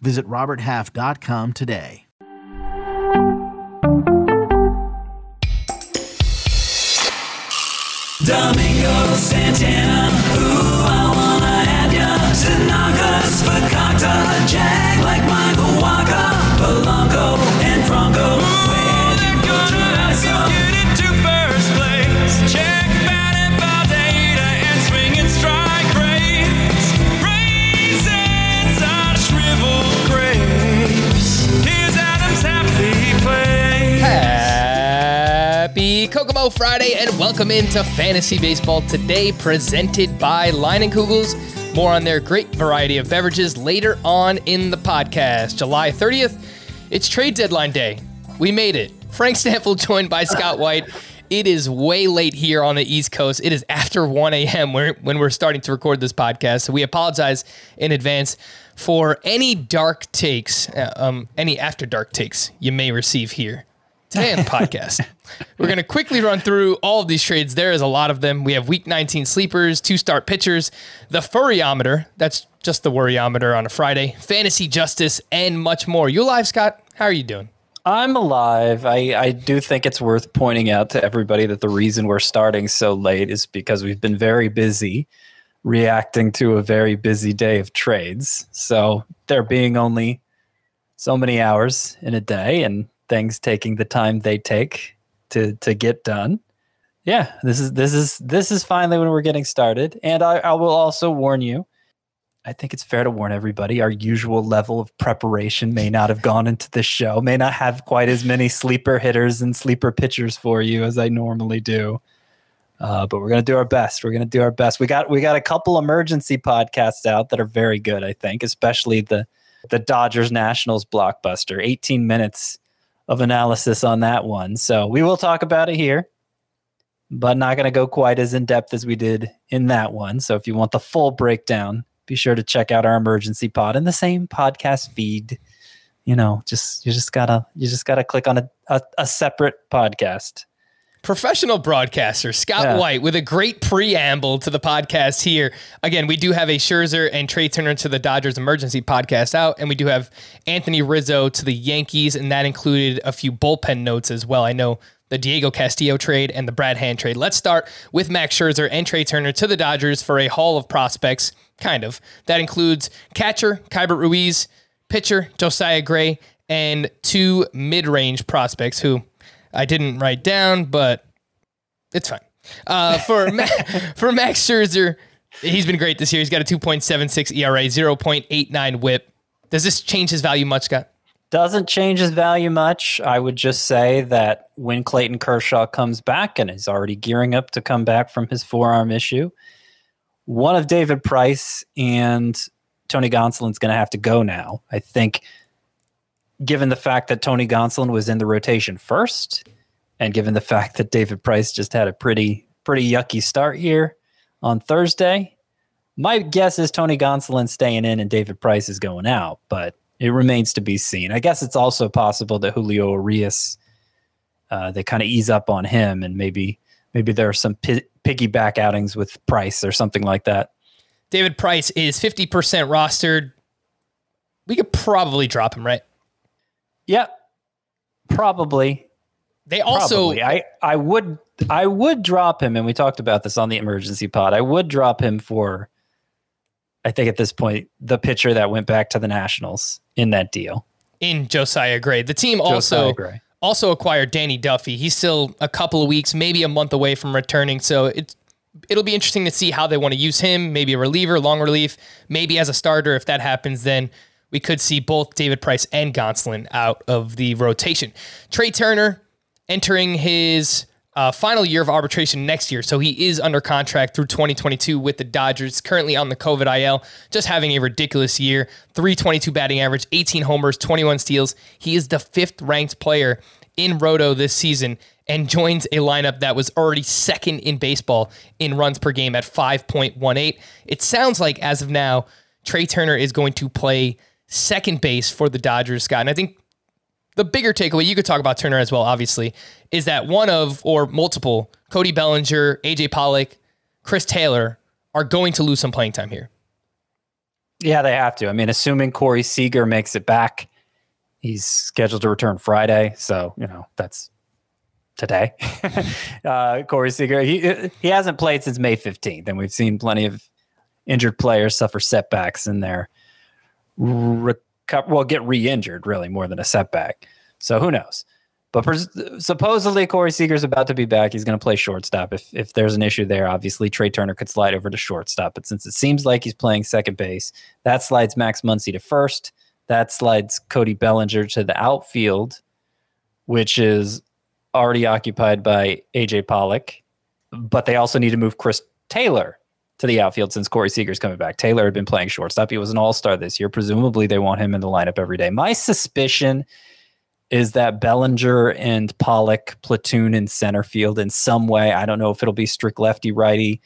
Visit RobertHalf.com today. Domingo Santana, ooh, I wanna ya. Jag like Michael Friday and welcome into Fantasy Baseball today, presented by Line and Kugels. More on their great variety of beverages later on in the podcast. July 30th, it's trade deadline day. We made it. Frank Stampfl joined by Scott White. It is way late here on the East Coast. It is after 1 a.m. when when we're starting to record this podcast. So we apologize in advance for any dark takes, uh, um, any after dark takes you may receive here today on the podcast. We're going to quickly run through all of these trades. There is a lot of them. We have week 19 sleepers, two start pitchers, the furryometer. That's just the worryometer on a Friday, fantasy justice, and much more. You alive, Scott? How are you doing? I'm alive. I, I do think it's worth pointing out to everybody that the reason we're starting so late is because we've been very busy reacting to a very busy day of trades. So there being only so many hours in a day and things taking the time they take to to get done. Yeah, this is this is this is finally when we're getting started. And I, I will also warn you. I think it's fair to warn everybody our usual level of preparation may not have gone into this show, may not have quite as many sleeper hitters and sleeper pitchers for you as I normally do. Uh, but we're gonna do our best. We're gonna do our best. We got we got a couple emergency podcasts out that are very good, I think, especially the the Dodgers Nationals blockbuster. 18 minutes of analysis on that one. So we will talk about it here, but not gonna go quite as in depth as we did in that one. So if you want the full breakdown, be sure to check out our emergency pod in the same podcast feed. You know, just you just gotta you just gotta click on a, a, a separate podcast. Professional broadcaster Scott Yeah. White with a great preamble to the podcast here. Again, we do have a Scherzer and Trey Turner to the Dodgers emergency podcast out, and we do have Anthony Rizzo to the Yankees, and that included a few bullpen notes as well. I know the Diego Castillo trade and the Brad Hand trade. Let's start with Max Scherzer and Trey Turner to the Dodgers for a haul of prospects, kind of. That includes catcher Keibert Ruiz, pitcher Josiah Gray, and two mid-range prospects who I didn't write down, but it's fine. Uh, for Ma- for Max Scherzer, he's been great this year. He's got a 2.76 ERA, 0.89 WHIP. Does this change his value much, Scott? Doesn't change his value much. I would just say that when Clayton Kershaw comes back and is already gearing up to come back from his forearm issue, one of David Price and Tony Gonsolin's going to have to go now. I think, given the fact that Tony Gonsolin was in the rotation first, and given the fact that David Price just had a pretty pretty yucky start here on Thursday, my guess is Tony Gonsolin staying in and David Price is going out, but it remains to be seen. I guess it's also possible that Julio Urías, uh, they kind of ease up on him, and maybe maybe there are some pi- piggyback outings with Price or something like that. David Price is 50% rostered. We could probably drop him, right? Yeah, probably. They also Probably. I I would I would drop him, and we talked about this on the emergency pod. I would drop him for. I think at this point, the pitcher that went back to the Nationals in that deal. in Josiah Gray. The team also also acquired Danny Duffy. He's still a couple of weeks, maybe a month away from returning. So it's it'll be interesting to see how they want to use him. Maybe a reliever, long relief, maybe as a starter. If that happens, then we could see both David Price and Gonsolin out of the rotation. Trey Turner entering his uh, final year of arbitration next year. So he is under contract through 2022 with the Dodgers, currently on the COVID IL, just having a ridiculous year 322 batting average, 18 homers, 21 steals. He is the fifth ranked player in Roto this season and joins a lineup that was already second in baseball in runs per game at 5.18. It sounds like, as of now, Trey Turner is going to play second base for the Dodgers, Scott. And I think the bigger takeaway, you could talk about Turner as well, obviously, is that one of or multiple Cody Bellinger, AJ Pollock, Chris Taylor are going to lose some playing time here. Yeah, they have to. I mean, assuming Corey Seager makes it back, he's scheduled to return Friday. So, you know, that's today. uh, Corey Seager, he, he hasn't played since May 15th, and we've seen plenty of injured players suffer setbacks in their reco- well, get re-injured really more than a setback. So who knows? But pres- supposedly Corey Seager's about to be back. He's going to play shortstop. If if there's an issue there, obviously Trey Turner could slide over to shortstop. But since it seems like he's playing second base, that slides Max Muncy to first. That slides Cody Bellinger to the outfield, which is already occupied by AJ Pollock. But they also need to move Chris Taylor to the outfield since Corey Seager's coming back. Taylor had been playing shortstop. He was an all star this year. Presumably, they want him in the lineup every day. My suspicion is that Bellinger and Pollock platoon in center field in some way. I don't know if it'll be strict lefty righty.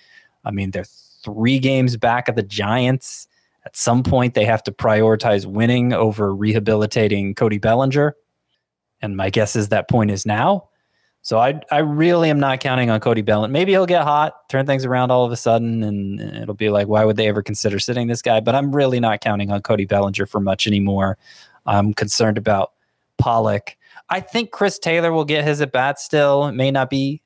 I mean, they're three games back of the Giants. At some point, they have to prioritize winning over rehabilitating Cody Bellinger. And my guess is that point is now. So I I really am not counting on Cody Bellinger. Maybe he'll get hot, turn things around all of a sudden, and it'll be like, why would they ever consider sitting this guy? But I'm really not counting on Cody Bellinger for much anymore. I'm concerned about Pollock. I think Chris Taylor will get his at bat still. It may not be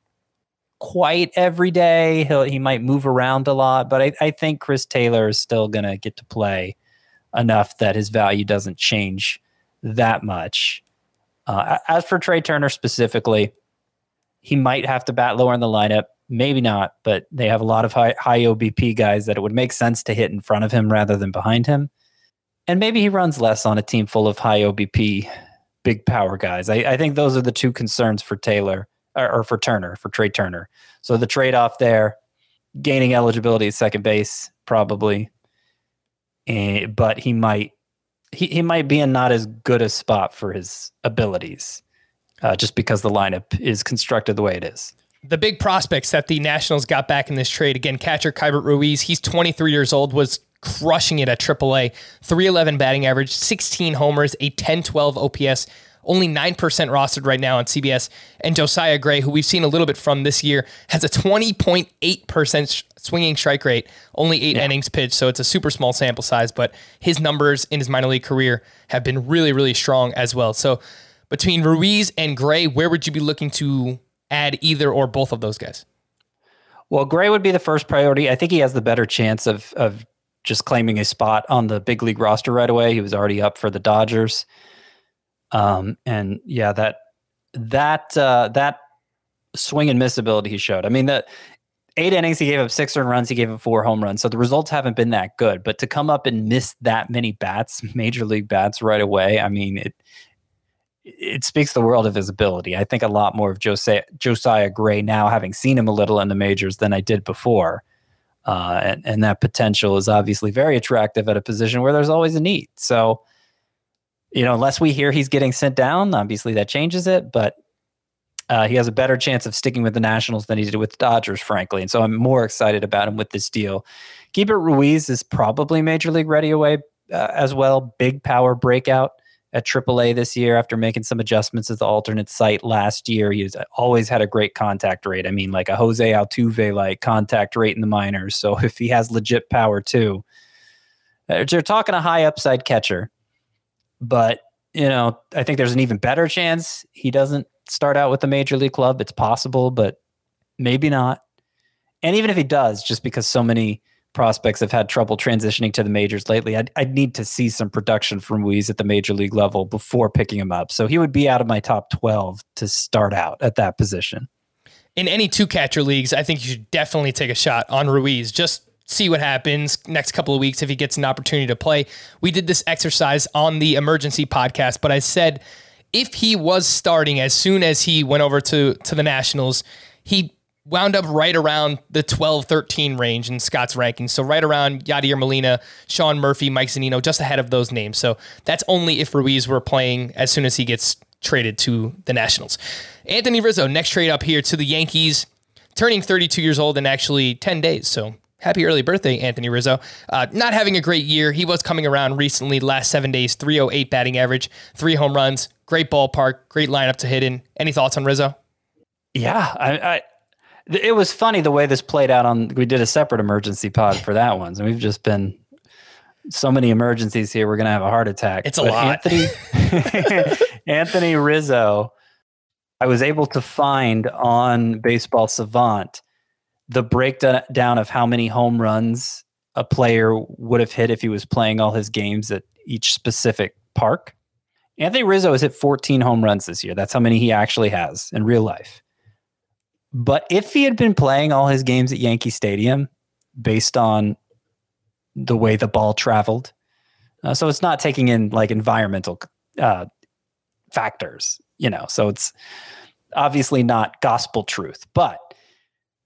quite every day. He'll he might move around a lot, but I, I think Chris Taylor is still gonna get to play enough that his value doesn't change that much. Uh, as for Trey Turner specifically, he might have to bat lower in the lineup. Maybe not, but they have a lot of high, high OBP guys that it would make sense to hit in front of him rather than behind him. And maybe he runs less on a team full of high OBP, big power guys. I, I think those are the two concerns for Taylor or, or for Turner, for Trey Turner. So the trade off there, gaining eligibility at second base, probably. Eh, but he might he, he might be in not as good a spot for his abilities uh, just because the lineup is constructed the way it is. the big prospects that the Nationals got back in this trade again, catcher Keibert Ruiz, he's 23 years old, was crushing it at AAA, 311 batting average, 16 homers, a 1012 OPS, only 9% rostered right now on CBS. And Josiah Gray, who we've seen a little bit from this year, has a 20.8% sh- swinging strike rate, only eight innings pitched. So it's a super small sample size, but his numbers in his minor league career have been really, really strong as well. So between Ruiz and Gray, where would you be looking to add either or both of those guys? Well, Gray would be the first priority. I think he has the better chance of of just claiming a spot on the big league roster right away. He was already up for the Dodgers. Um, and yeah, that that uh, that swing and miss ability he showed. I mean, the eight innings he gave up six earned runs, he gave up four home runs. So the results haven't been that good. But to come up and miss that many bats, major league bats right away, I mean it it speaks the world of his ability. I think a lot more of Josiah, Josiah Gray now, having seen him a little in the majors than I did before. Uh, and, and that potential is obviously very attractive at a position where there's always a need. So, you know, unless we hear he's getting sent down, obviously that changes it. But uh, he has a better chance of sticking with the Nationals than he did with the Dodgers, frankly. And so I'm more excited about him with this deal. Keibert Ruiz is probably major league ready away uh, as well. Big power breakout at AAA this year after making some adjustments at the alternate site last year. He's always had a great contact rate. I mean, like a Jose Altuve like contact rate in the minors. So if he has legit power too, uh, you're talking a high upside catcher. But you know, I think there's an even better chance he doesn't start out with the major league club. It's possible, but maybe not. And even if he does, just because so many prospects have had trouble transitioning to the majors lately, I'd, I'd need to see some production from Ruiz at the major league level before picking him up. So he would be out of my top 12 to start out at that position. in any two catcher leagues, I think you should definitely take a shot on Ruiz. Just see what happens next couple of weeks if he gets an opportunity to play. We did this exercise on the emergency podcast, but I said if he was starting as soon as he went over to to the Nationals, he wound up right around the 12 13 range in Scott's rankings. So right around Yadier Molina, Sean Murphy, Mike Zunino, just ahead of those names. So that's only if Ruiz were playing as soon as he gets traded to the Nationals. Anthony Rizzo, next trade up here to the Yankees, turning 32 years old in actually 10 days. So happy early birthday, Anthony Rizzo. Uh, not having a great year. He was coming around recently, last seven days, 308 batting average, three home runs, great ballpark, great lineup to hit in. Any thoughts on Rizzo? Yeah, I, I it was funny the way this played out on we did a separate emergency pod for that one. And we've just been so many emergencies here we're gonna have a heart attack. It's a lot. Anthony Anthony Rizzo, I was able to find on Baseball Savant the breakdown of how many home runs a player would have hit if he was playing all his games at each specific park. Anthony Rizzo has hit 14 home runs this year. That's how many he actually has in real life. But if he had been playing all his games at Yankee Stadium based on the way the ball traveled, uh, so it's not taking in like environmental uh, factors, you know, so it's obviously not gospel truth, but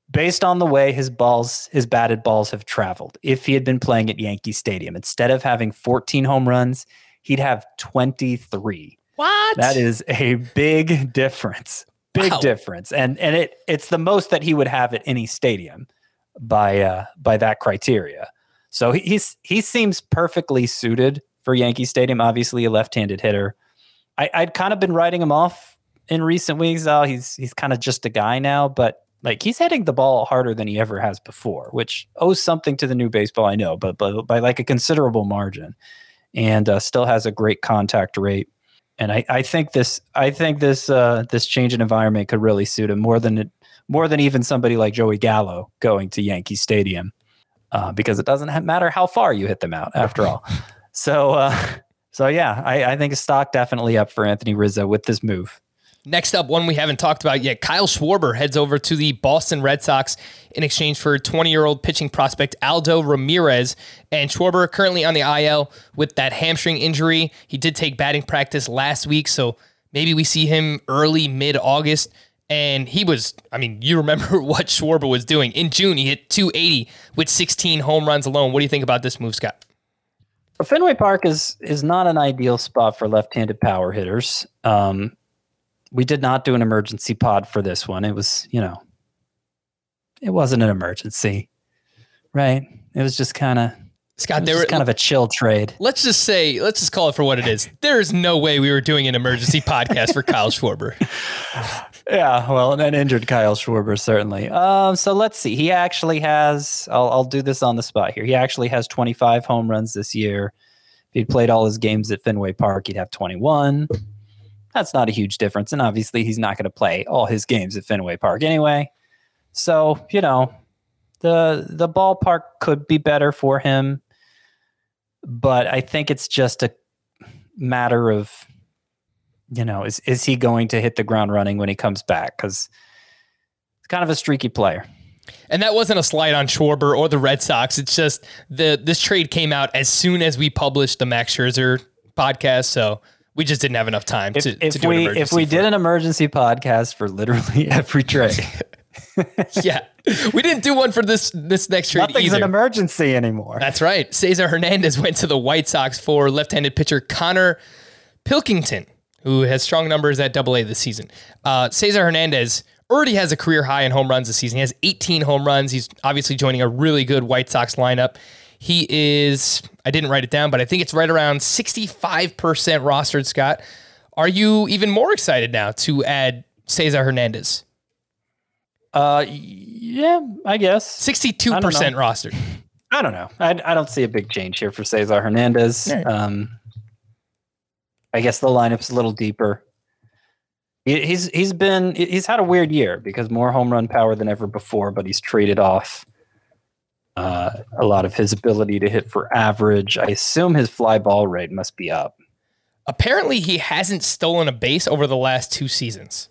based on the way his balls, his batted balls have traveled, if he had been playing at Yankee Stadium, instead of having 14 home runs, he'd have 23. What? That is a big difference. Big Wow. difference. And and it it's the most that he would have at any stadium by uh by that criteria. So he, he's he seems perfectly suited for Yankee Stadium. Obviously a left-handed hitter. I, I'd kind of been writing him off in recent weeks. Oh, he's he's kind of just a guy now, but like he's hitting the ball harder than he ever has before, which owes something to the new baseball, I know, but but by like a considerable margin, and uh, still has a great contact rate. And I, I think this I think this uh, this change in environment could really suit him more than it, more than even somebody like Joey Gallo going to Yankee Stadium, uh, because it doesn't ha- matter how far you hit them out after all. So uh, so yeah, I, I think stock definitely up for Anthony Rizzo with this move. Next up, one we haven't talked about yet. Kyle Schwarber heads over to the Boston Red Sox in exchange for 20 year old pitching prospect Aldo Ramirez. And Schwarber currently on the IL with that hamstring injury. He did take batting practice last week, so maybe we see him early, mid August. And he was, I mean, you remember what Schwarber was doing. In June, he hit 280 with 16 home runs alone. What do you think about this move, Scott? Fenway Park is is not an ideal spot for left-handed power hitters. Um, we did not do an emergency pod for this one. It was, you know, it wasn't an emergency, right? It was just kind of Scott, there was kind of a chill trade. let's just say, let's just call it for what it is. There is no way we were doing an emergency podcast for Kyle Schwarber. Yeah, well, an injured Kyle Schwarber certainly. Um, so let's see. He actually has. I'll, I'll do this on the spot here. He actually has 25 home runs this year. If he'd played all his games at Fenway Park, he'd have 21. That's not a huge difference, and obviously, he's not going to play all his games at Fenway Park anyway. So you know, the the ballpark could be better for him, but I think it's just a matter of you know, is is he going to hit the ground running when he comes back? Because it's kind of a streaky player. And that wasn't a slight on Schwarber or the Red Sox. It's just the this trade came out as soon as we published the Max Scherzer podcast, so we just didn't have enough time If, to, if to do an we emergency if we did it. an emergency podcast for literally every trade, yeah, we didn't do one for this this next trade nothing's either. an emergency anymore. That's right. Cesar Hernandez went to the White Sox for left-handed pitcher Konnor Pilkington, who has strong numbers at Double A this season. Uh, Cesar Hernandez already has a career high in home runs this season. He has 18 home runs. He's obviously joining a really good White Sox lineup. He is, I didn't write it down, but I think it's right around 65% rostered, Scott. Are you even more excited now to add Cesar Hernandez? Uh, yeah, I guess. 62% I rostered. I don't know. I, I don't see a big change here for Cesar Hernandez. Right. Um, I guess the lineup's a little deeper. He, he's he's been he's had a weird year because more home run power than ever before, but he's traded off uh, a lot of his ability to hit for average. I assume his fly ball rate must be up. Apparently, he hasn't stolen a base over the last two seasons.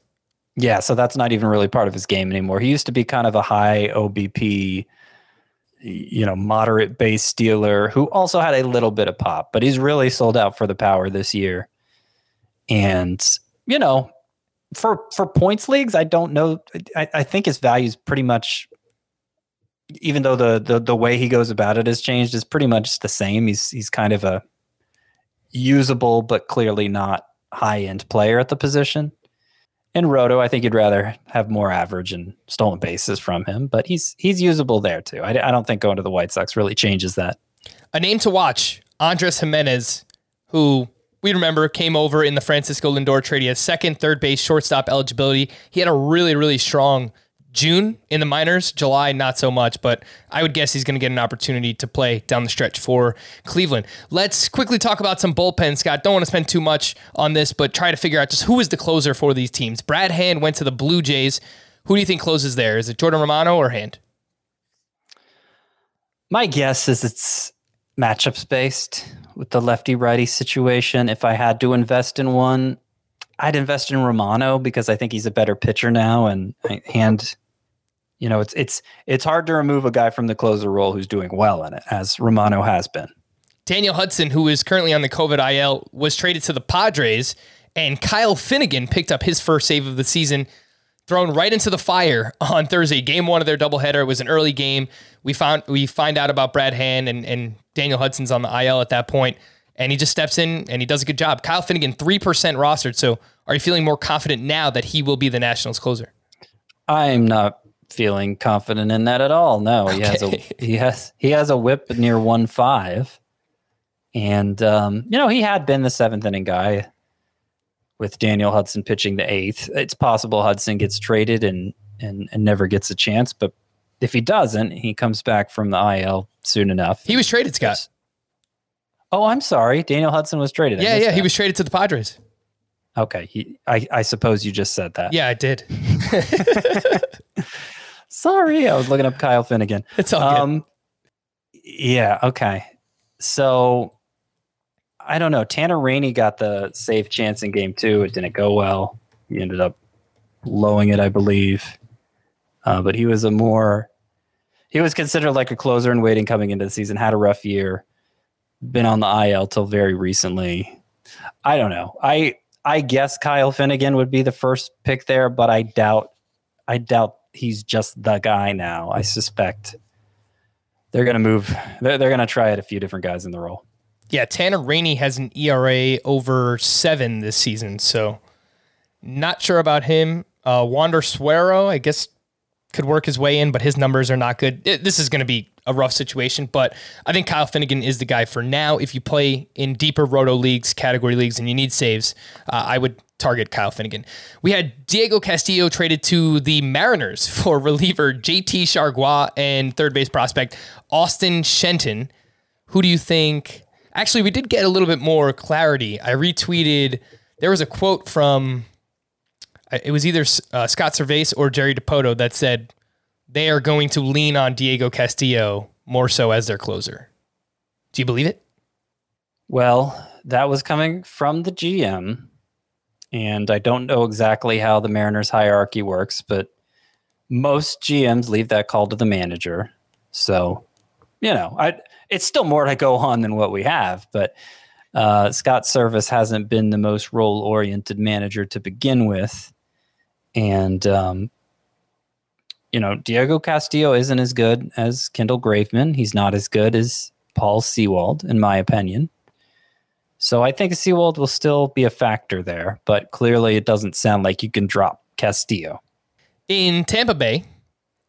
Yeah, so that's not even really part of his game anymore. He used to be kind of a high OBP, you know, moderate base stealer who also had a little bit of pop, but he's really sold out for the power this year. And, you know, for for points leagues, I don't know. I, I think his value is pretty much, even though the, the the way he goes about it has changed, is pretty much the same. He's he's kind of a usable but clearly not high end player at the position. In Roto, I think you'd rather have more average and stolen bases from him, but he's he's usable there too. I, I don't think going to the White Sox really changes that. A name to watch, Andres Gimenez, who we remember came over in the Francisco Lindor trade. He has second, third base, shortstop eligibility. He had a really, really strong June in the minors, July, not so much, but I would guess he's going to get an opportunity to play down the stretch for Cleveland. Let's quickly talk about some bullpen, Scott. Don't want to spend too much on this, but try to figure out just who is the closer for these teams. Brad Hand went to the Blue Jays. Who do you think closes there? Is it Jordan Romano or Hand? My guess is it's matchups based with the lefty righty situation. If I had to invest in one, I'd invest in Romano because I think he's a better pitcher now and hand you know, it's it's it's hard to remove a guy from the closer role who's doing well in it as Romano has been. Daniel Hudson, who is currently on the COVID IL, was traded to the Padres, and Kyle Finnegan picked up his first save of the season, thrown right into the fire on Thursday. Game one of their doubleheader. It was an early game. We found we find out about Brad Hand and, and Daniel Hudson's on the IL at that point, and he just steps in and he does a good job. Kyle Finnegan, three percent rostered. So, are you feeling more confident now that he will be the Nationals closer? I'm not feeling confident in that at all. No, he has a he has he has a whip near one five, and um, you know he had been the seventh inning guy with Daniel Hudson pitching the eighth. It's possible Hudson gets traded and and and never gets a chance, but if he doesn't, he comes back from the IL soon enough. He was traded, Scott. Oh, I'm sorry. Daniel Hudson was traded. Yeah, yeah, he was traded to the Padres. Okay, he, I I suppose you just said that. Yeah, I did. Sorry, I was looking up Kyle Finnegan. It's all good. Um, yeah. Okay. So I don't know. Tanner Rainey got the save chance in game two. It didn't go well. He ended up blowing it, I believe. Uh, but he was a more he was considered like a closer in waiting coming into the season. Had a rough year. Been on the IL till very recently. I don't know. I I guess Kyle Finnegan would be the first pick there, but I doubt I doubt he's just the guy now. I suspect they're going to move. They're, they're going to try out a few different guys in the role. Yeah, Tanner Rainey has an ERA over seven this season, so not sure about him. Uh, Wander Suero, I guess, could work his way in, but his numbers are not good. It- this is going to be a rough situation, but I think Kyle Finnegan is the guy for now. If you play in deeper roto leagues, category leagues, and you need saves, uh, I would target Kyle Finnegan. We had Diego Castillo traded to the Mariners for reliever JT Chargois and third base prospect Austin Shenton. Who do you think? Actually, we did get a little bit more clarity. I retweeted. There was a quote from. uh, It was either uh, Scott Servais or Jerry Dipoto that said they are going to lean on Diego Castillo more so as their closer. Do you believe it? Well, that was coming from the GM. And I don't know exactly how the Mariners hierarchy works, but most GMs leave that call to the manager. So, you know, I it's still more to go on than what we have, but uh, Scott Servais hasn't been the most role oriented manager to begin with. And, um, you know, Diego Castillo isn't as good as Kendall Graveman. He's not as good as Paul Sewald, in my opinion. So I think Sewald will still be a factor there, but clearly it doesn't sound like you can drop Castillo. In Tampa Bay,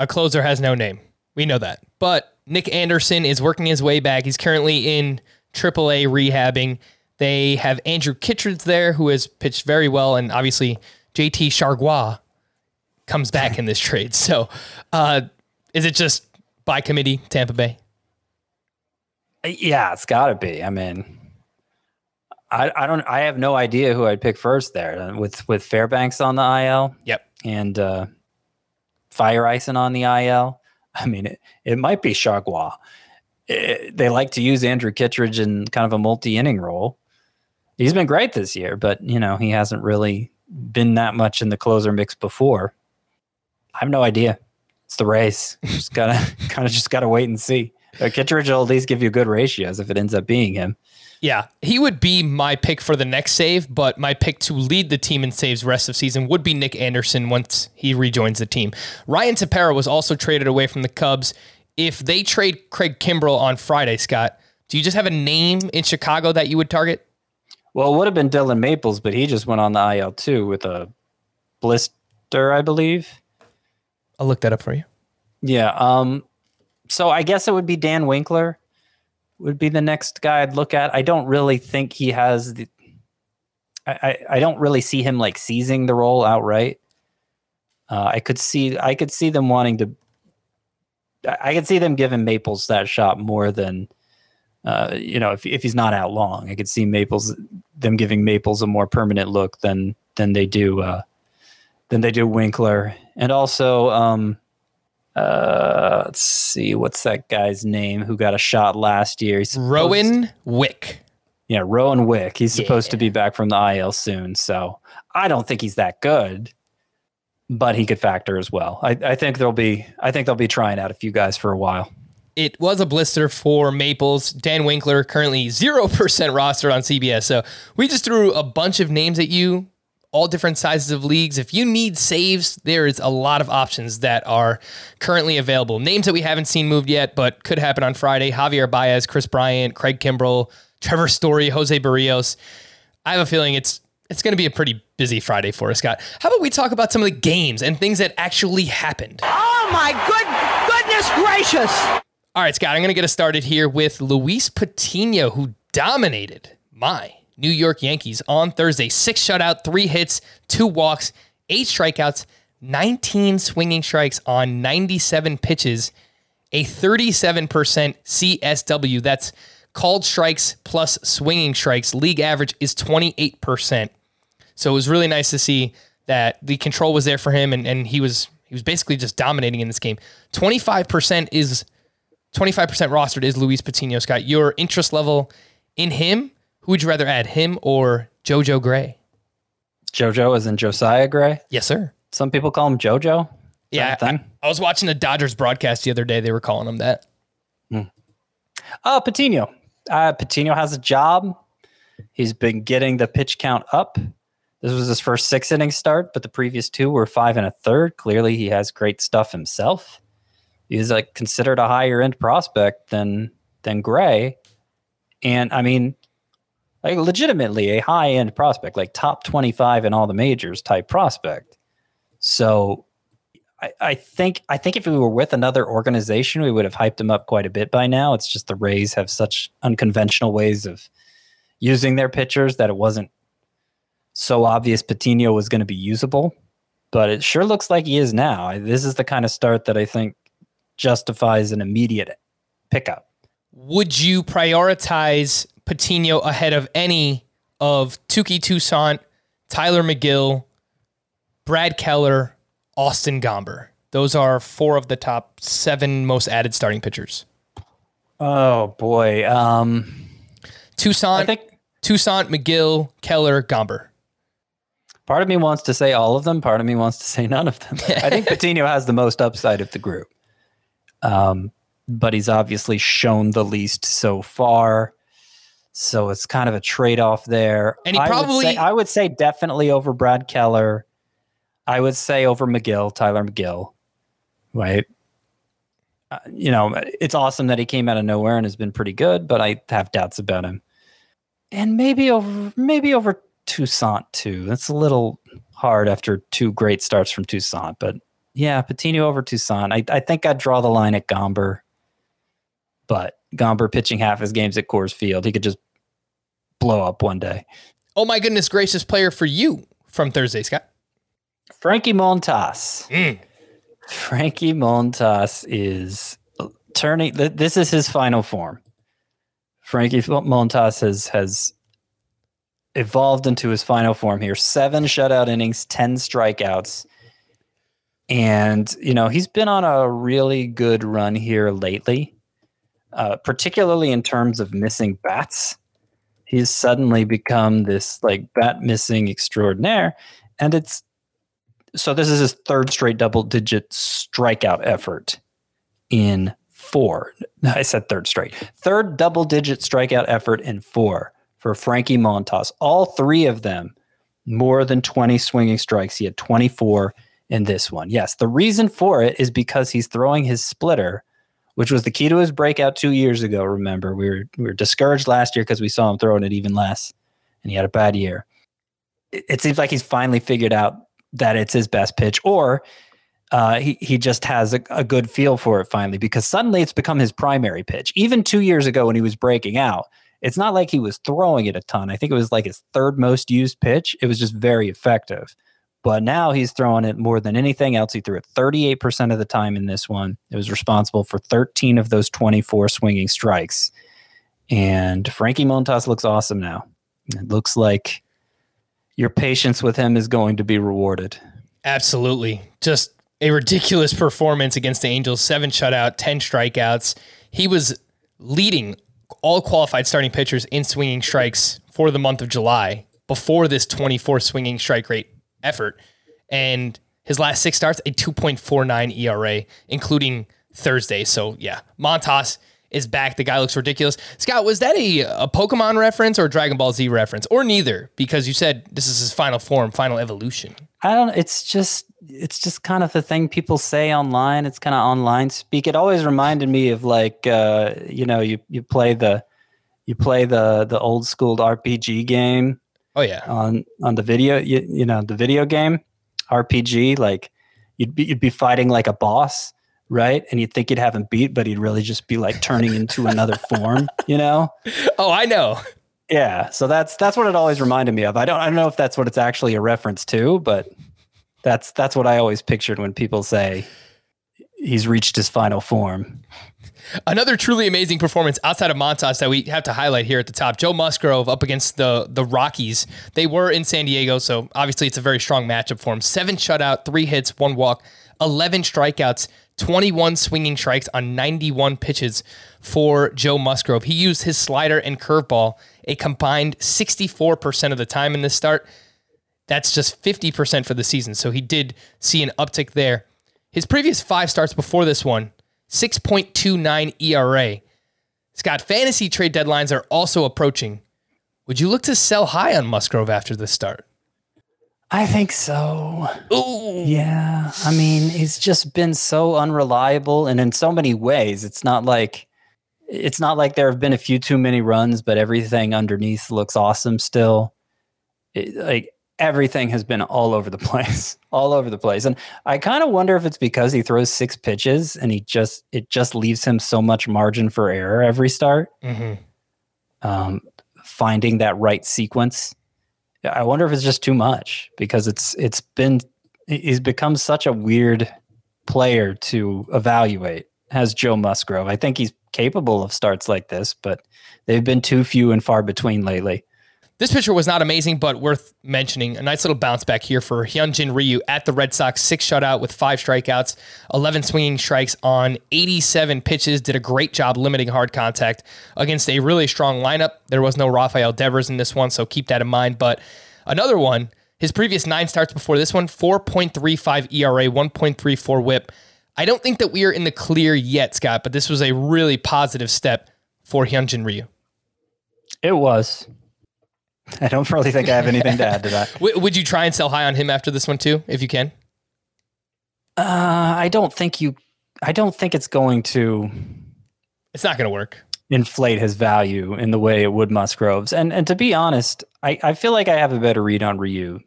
a closer has no name. We know that. But Nick Anderson is working his way back. He's currently in AAA rehabbing. They have Andrew Kittredge there, who has pitched very well, and obviously JT Chargois comes back in this trade. So, uh, is it just by committee, Tampa Bay? Uh, Yeah, it's got to be. I mean, I, I don't. I have no idea who I'd pick first there Uh, with with Fairbanks on the IL Yep. and uh, Feyereisen on the IL. I mean, it, it might be Chargois. Eh, they like to use Andrew Kittredge in kind of a multi inning role. He's been great this year, but you know he hasn't really been that much in the closer mix before. I have no idea. It's the race. Just gotta kind of just gotta wait and see. Uh, Kittredge will at least give you good ratios if it ends up being him. Yeah, he would be my pick for the next save, but my pick to lead the team in saves rest of season would be Nick Anderson once he rejoins the team. Ryan Tepera was also traded away from the Cubs. If they trade Craig Kimbrel on Friday, Scott, do you just have a name in Chicago that you would target? Well, it would have been Dylan Maples, but he just went on the IL too with a blister, I believe. I'll look that up for you. Yeah. Um. So I guess it would be Dan Winkler. Would be the next guy I'd look at. I don't really think he has the. I I, I don't really see him like seizing the role outright. Uh, I could see I could see them wanting to. I could see them giving Maples that shot more than, uh, you know, if if he's not out long. I could see Maples them giving Maples a more permanent look than than they do uh, than they do Winkler, and also um, uh, let's see, what's that guy's name who got a shot last year? He's Rowan Wick. yeah, Rowan Wick. He's supposed to be back from the IL soon, so I don't think he's that good, but he could factor as well. I, I think they'll be. I think they'll be trying out a few guys for a while. It was a blister for Maples. Dan Winkler currently 0% roster on CBS. So we just threw a bunch of names at you, all different sizes of leagues. If you need saves, there is a lot of options that are currently available. Names that we haven't seen moved yet, but could happen on Friday. Javier Baez, Kris Bryant, Craig Kimbrel, Trevor Story, Jose Berrios. I have a feeling it's it's going to be a pretty busy Friday for us, Scott. How about we talk about some of the games and things that actually happened? Oh my good goodness gracious! All right, Scott, I'm going to get us started here with Luis Patino, who dominated my New York Yankees on Thursday. Six shutout, three hits, two walks, eight strikeouts, 19 swinging strikes on 97 pitches, a 37% CSW. That's called strikes plus swinging strikes. League average is 28%. So it was really nice to see that the control was there for him and, and he was he was basically just dominating in this game. 25% is 25% rostered is Luis Patino, Scott. Your interest level in him, who would you rather add, him or JoJo Gray? JoJo is in Josiah Gray. Yes, sir. Some people call him JoJo. Is Yeah, thing? I was watching the Dodgers broadcast the other day. They were calling him that. Oh, Patino. Uh, Patino has a job. He's been getting the pitch count up. This was his first six inning start, but the previous two were five and a third. Clearly, he has great stuff himself. He's like considered a higher end prospect than than Gray, and I mean, like legitimately a high end prospect, like top twenty five in all the majors type prospect. So I, I think I think if we were with another organization, we would have hyped him up quite a bit by now. It's just the Rays have such unconventional ways of using their pitchers that it wasn't so obvious Patino was going to be usable. But it sure looks like he is now. This is the kind of start that I think justifies an immediate pickup. Would you prioritize Patino ahead of any of Touki Toussaint, Tylor Megill, Brad Keller, Austin Gomber? Those are four of the top seven most added starting pitchers. Oh boy. Um, Toussaint, I think Toussaint, Megill, Keller, Gomber. Part of me wants to say all of them. Part of me wants to say none of them. I think Patino has the most upside of the group, um, but he's obviously shown the least so far. So it's kind of a trade-off there. And he I would probably- say, I would say definitely over Brad Keller. I would say over Megill, Tylor Megill. Right. Uh, you know, it's awesome that he came out of nowhere and has been pretty good, but I have doubts about him. And maybe over maybe over Toussaint too. That's a little hard after two great starts from Toussaint, but yeah, Patino over Toussaint. I, I think I'd draw the line at Gomber, but Gomber pitching half his games at Coors Field, he could just blow up one day. Oh my goodness gracious player for you from Thursday, Scott. Frankie Montas. Mm. Frankie Montas is turning. This is his final form. Frankie Montas has has evolved into his final form here. Seven shutout innings, ten strikeouts, and you know he's been on a really good run here lately, uh, particularly in terms of missing bats. He's suddenly become this like bat missing extraordinaire, and it's so this is his third straight double digit strikeout effort in four. I said third straight. Third double digit strikeout effort in four for Frankie Montas. All three of them more than 20 swinging strikes. He had 24 in this one. Yes, the reason for it is because he's throwing his splitter, which was the key to his breakout two years ago. Remember, we were we were discouraged last year because we saw him throwing it even less, and he had a bad year. It, it seems like he's finally figured out that it's his best pitch, or uh, he he just has a, a good feel for it finally because suddenly it's become his primary pitch. Even two years ago when he was breaking out, it's not like he was throwing it a ton. I think it was like his third most used pitch. It was just very effective. But now he's throwing it more than anything else. He threw it 38% of the time in this one. It was responsible for 13 of those 24 swinging strikes. And Frankie Montas looks awesome now. It looks like your patience with him is going to be rewarded. Absolutely. Just a ridiculous performance against the Angels. Seven shutout, 10 strikeouts. He was leading all qualified starting pitchers in swinging strikes for the month of July before this 24 swinging strike rate effort. And his last six starts, a 2.49 ERA, including Thursday. So, yeah, Montas is back. The guy looks ridiculous. Scott, was that a, a Pokemon reference or Dragon Ball Z reference, or neither? Because you said this is his final form, final evolution. I don't it's just it's just kind of the thing people say online. It's kind of online speak. It always reminded me of like uh, you know, you you play the you play the the old school RPG game Oh, yeah. on on the video you, you know, the video game RPG like you'd be you'd be fighting like a boss, right? And you'd think you'd have him beat, but he'd really just be like turning into another form, you know? Oh, I know. Yeah, so that's that's what it always reminded me of. I don't I don't know if that's what it's actually a reference to, but that's that's what I always pictured when people say he's reached his final form. Another truly amazing performance outside of Montas that we have to highlight here at the top. Joe Musgrove up against the the Rockies. They were in San Diego, so obviously it's a very strong matchup for him. Seven shutout, three hits, one walk, 11 strikeouts, 21 swinging strikes on 91 pitches for Joe Musgrove. He used his slider and curveball a combined 64% of the time in this start. That's just 50% for the season. So he did see an uptick there. His previous five starts before this one, 6.29 ERA. Scott, fantasy trade deadlines are also approaching. Would you look to sell high on Musgrove after this start? I think so. Ooh. Yeah. I mean, he's just been so unreliable and in so many ways. It's not like it's not like there have been a few too many runs, but everything underneath looks awesome still. It, like everything has been all over the place, all over the place. And I kind of wonder if it's because he throws six pitches and he just it just leaves him so much margin for error every start. Mhm. Um, finding that right sequence. I wonder if it's just too much because it's it's been he's become such a weird player to evaluate as Joe Musgrove. I think he's capable of starts like this, but they've been too few and far between lately. This pitcher was not amazing, but worth mentioning. A nice little bounce back here for Hyunjin Ryu at the Red Sox. Six shutout with five strikeouts, 11 swinging strikes on 87 pitches. Did a great job limiting hard contact against a really strong lineup. There was no Rafael Devers in this one, so keep that in mind. But another one, his previous nine starts before this one, 4.35 ERA, 1.34 whip. I don't think that we are in the clear yet, Scott, but this was a really positive step for Hyunjin Ryu. It was. I don't really think I have anything to add to that. W- would you try and sell high on him after this one too, if you can? Uh, I don't think you. I don't think it's going to It's not going to work. inflate his value in the way it would Musgroves. And and to be honest, I, I feel like I have a better read on Ryu.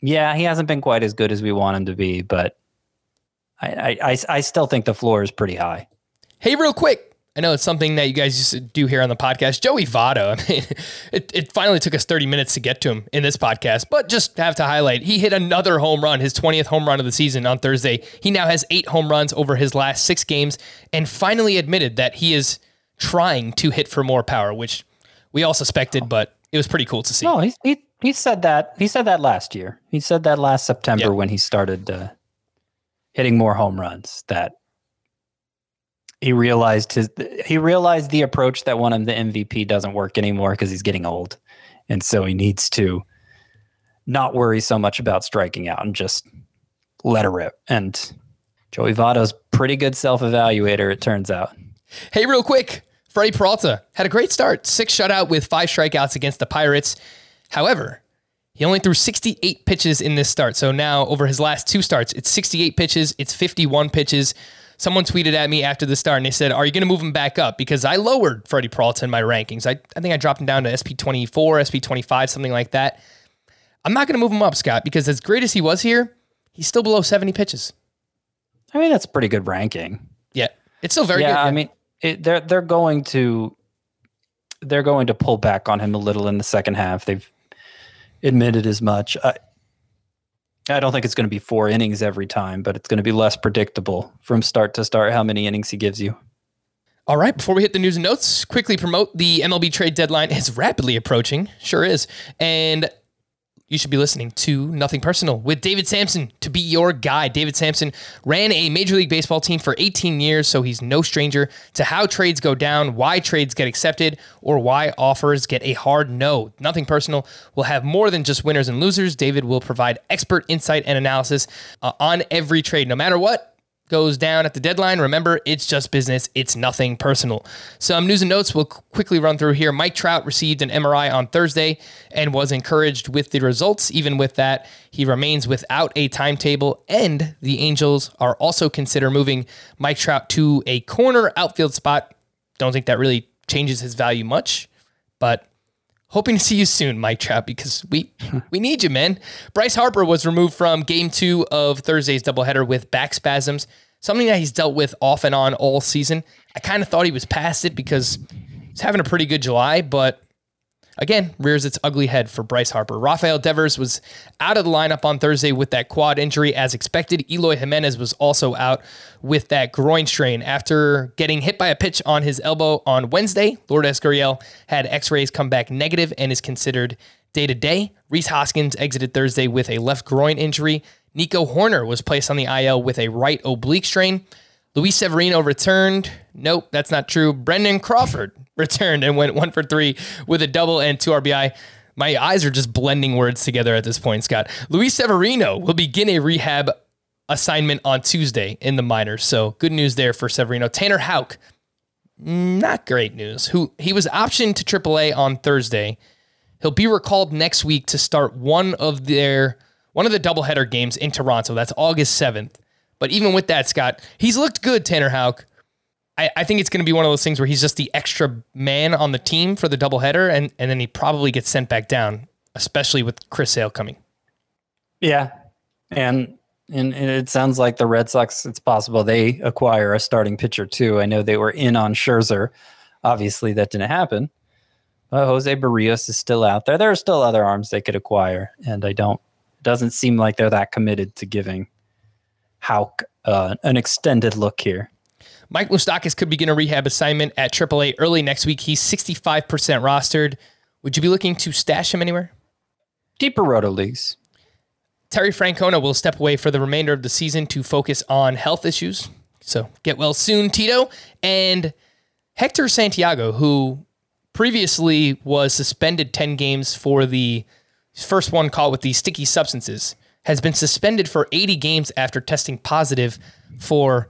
Yeah, he hasn't been quite as good as we want him to be, but I I, I, I still think the floor is pretty high. Hey, real quick. I know it's something that you guys used to do here on the podcast. Joey Votto. I mean, it, it finally took us 30 minutes to get to him in this podcast, but just have to highlight he hit another home run, his 20th home run of the season on Thursday. He now has eight home runs over his last six games and finally admitted that he is trying to hit for more power, which we all suspected, but it was pretty cool to see. No, he he he said that he said that last year. He said that last September Yeah. when he started uh, hitting more home runs. That he realized his he realized the approach that won him the MVP doesn't work anymore because he's getting old, and so he needs to not worry so much about striking out and just let her rip. And Joey Votto's pretty good self evaluator, it turns out. Hey, real quick, Freddie Peralta had a great start, six shutout with five strikeouts against the Pirates. However, he only threw 68 pitches in this start. So now, over his last two starts, it's 68 pitches, it's 51 pitches. Someone tweeted at me after the start and they said, Are you going to move him back up? Because I lowered Freddie Peralta in my rankings. I, I think I dropped him down to SP 24, SP 25, something like that. I'm not going to move him up, Scott, because as great as he was here, he's still below 70 pitches. I mean, that's a pretty good ranking. Yeah. It's still very yeah, good. I mean, it, they're they're going to they're going to pull back on him a little in the second half. They've admitted as much. I, I don't think it's going to be four innings every time, but it's going to be less predictable from start to start how many innings he gives you. All right, before we hit the news and notes, quickly promote the MLB trade deadline is rapidly approaching. Sure is. And you should be listening to Nothing Personal with David Samson to be your guy. David Samson ran a Major League Baseball team for 18 years, so he's no stranger to how trades go down, why trades get accepted, or why offers get a hard no. Nothing Personal will have more than just winners and losers. David will provide expert insight and analysis uh, on every trade, no matter what goes down at the deadline. Remember, it's just business. It's nothing personal. Some news and notes we'll quickly run through here. Mike Trout received an MRI on Thursday and was encouraged with the results. Even with that, he remains without a timetable, and the Angels are also consider moving Mike Trout to a corner outfield spot. Don't think that really changes his value much, but hoping to see you soon, Mike Trout, because we hmm. we need you, man. Bryce Harper was removed from Game Two of Thursday's doubleheader with back spasms, something that he's dealt with off and on all season. I kind of thought he was past it because he's having a pretty good July, but again rears its ugly head for Bryce Harper. Rafael Devers was out of the lineup on Thursday with that quad injury as expected. Eloy Jimenez was also out with that groin strain after getting hit by a pitch on his elbow on Wednesday. Lourdes Gurriel had x-rays come back negative and is considered day to day. Rhys Hoskins exited Thursday with a left groin injury. Nico Hoerner was placed on the IL with a right oblique strain. Luis Severino returned. Nope, that's not true. Brandon Crawford returned and went one for three with a double and two RBI. My eyes are just blending words together at this point, Scott. Luis Severino will begin a rehab assignment on Tuesday in the minors. So good news there for Severino. Tanner Houck, not great news. Who he was optioned to AAA on Thursday. He'll be recalled next week to start one of their one of the doubleheader games in Toronto. That's August 7th. But even with that, Scott, he's looked good, Tanner Houck. I, I think it's going to be one of those things where he's just the extra man on the team for the doubleheader, and, and then he probably gets sent back down, especially with Chris Sale coming. Yeah, and and, it sounds like the Red Sox. It's possible they acquire a starting pitcher too. I know they were in on Scherzer. Obviously, that didn't happen. But Jose Berrios is still out there. There are still other arms they could acquire, and I don't. It doesn't seem like they're that committed to giving Houck uh, an extended look here. Mike Moustakas could begin a rehab assignment at AAA early next week. He's 65% rostered. Would you be looking to stash him anywhere? Deeper roto leagues. Terry Francona will step away for the remainder of the season to focus on health issues. So get well soon, Tito. And Hector Santiago, who previously was suspended 10 games for the first one caught with the sticky substances, has been suspended for 80 games after testing positive for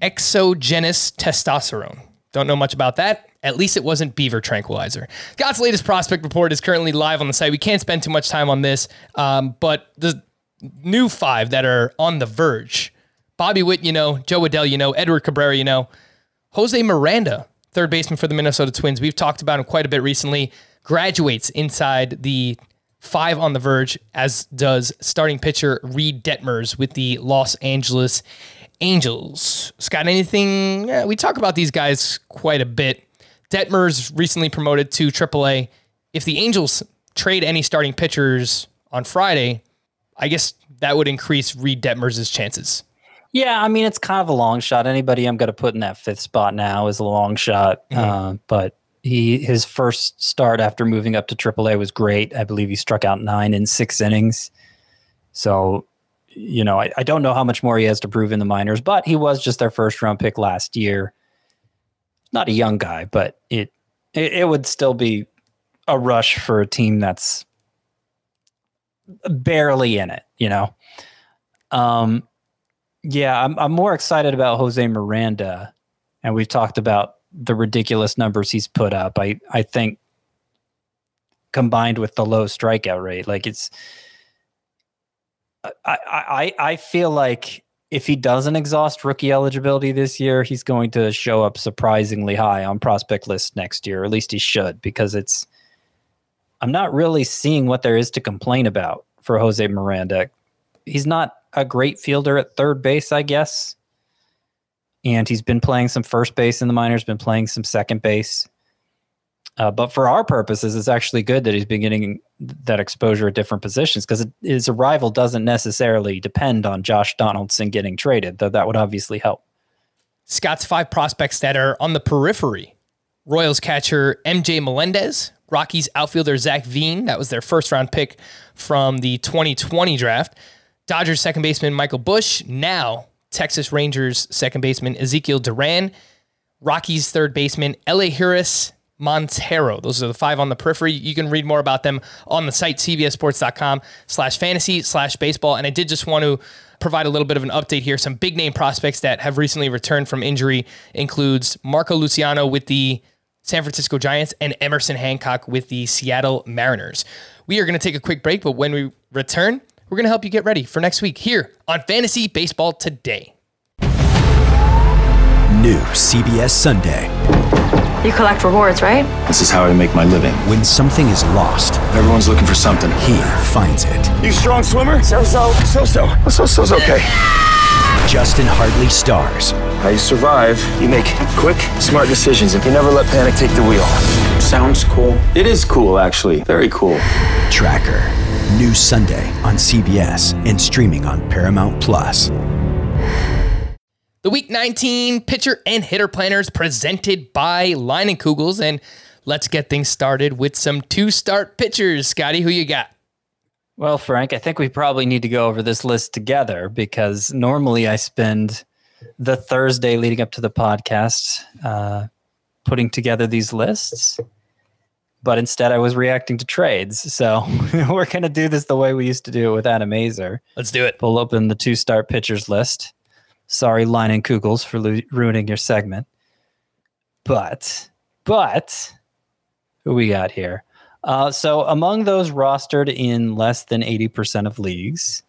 exogenous testosterone. Don't know much about that. At least it wasn't beaver tranquilizer. Scott's latest prospect report is currently live on the site. We can't spend too much time on this, um, but the new five that are on the verge Bobby Witt, you know, Jo Adell, you know, Edward Cabrera, you know, Jose Miranda, third baseman for the Minnesota Twins. We've talked about him quite a bit recently. Graduates inside the five on the verge, as does starting pitcher Reid Detmers with the Los Angeles Angels. Scott, anything? Yeah, we talk about these guys quite a bit. Detmers recently promoted to AAA. If the Angels trade any starting pitchers on Friday, I guess that would increase Reid Detmers' chances. Yeah, I mean it's kind of a long shot. Anybody I'm going to put in that fifth spot now is a long shot. Uh, but he his first start after moving up to AAA was great. I believe he struck out nine in six innings. So, you know, I, I don't know how much more he has to prove in the minors, but he was just their first round pick last year. Not a young guy, but it it, it would still be a rush for a team that's barely in it. You know. Um, Yeah, I'm I'm more excited about Jose Miranda, and we've talked about the ridiculous numbers he's put up. I I think combined with the low strikeout rate, like it's I I I feel like if he doesn't exhaust rookie eligibility this year, he's going to show up surprisingly high on prospect list next year. Or at least he should, because it's I'm not really seeing what there is to complain about for Jose Miranda. He's not a great fielder at third base, I guess. And he's been playing some first base in the minors, been playing some second base. Uh, but for our purposes, it's actually good that he's been getting that exposure at different positions because his arrival doesn't necessarily depend on Josh Donaldson getting traded, though that would obviously help. Scott's five prospects that are on the periphery Royals catcher MJ Melendez, Rockies outfielder Zac Veen, that was their first round pick from the 2020 draft, Dodgers second baseman Michael Busch, now Texas Rangers second baseman Ezekiel Duran, Rockies third baseman Elehuris Montero. Those are the five on the periphery. You can read more about them on the site, cbsports.com slash fantasy slash baseball. And I did just want to provide a little bit of an update here. Some big name prospects that have recently returned from injury includes Marco Luciano with the San Francisco Giants and Emerson Hancock with the Seattle Mariners. We are going to take a quick break, but when we return, we're going to help you get ready for next week here on Fantasy Baseball Today. New CBS Sunday. You collect rewards, right? This is how I make my living. When something is lost, Everyone's looking for something. he finds it. You strong swimmer? So so. So so. So so's okay. Justin Hartley stars. How you survive? You make quick, smart decisions, and you never let panic take the wheel. Sounds cool. It is cool, actually. Very cool. Tracker. New Sunday on CBS and streaming on Paramount Plus. The Week 19 pitcher and hitter planners presented by Leinenkugel's. And let's get things started with some two start pitchers. Scotty, who you got? Well, Frank, I think we probably need to go over this list together because normally I spend the Thursday leading up to the podcast uh, putting together these lists. But instead, I was reacting to trades. So we're going to do this the way we used to do it with Adam Aizer. Let's do it. Pull open the two start pitchers list. Sorry, Leinenkugel's, for lu- ruining your segment. But, but, who we got here? Uh, so among those rostered in less than 80% of leagues,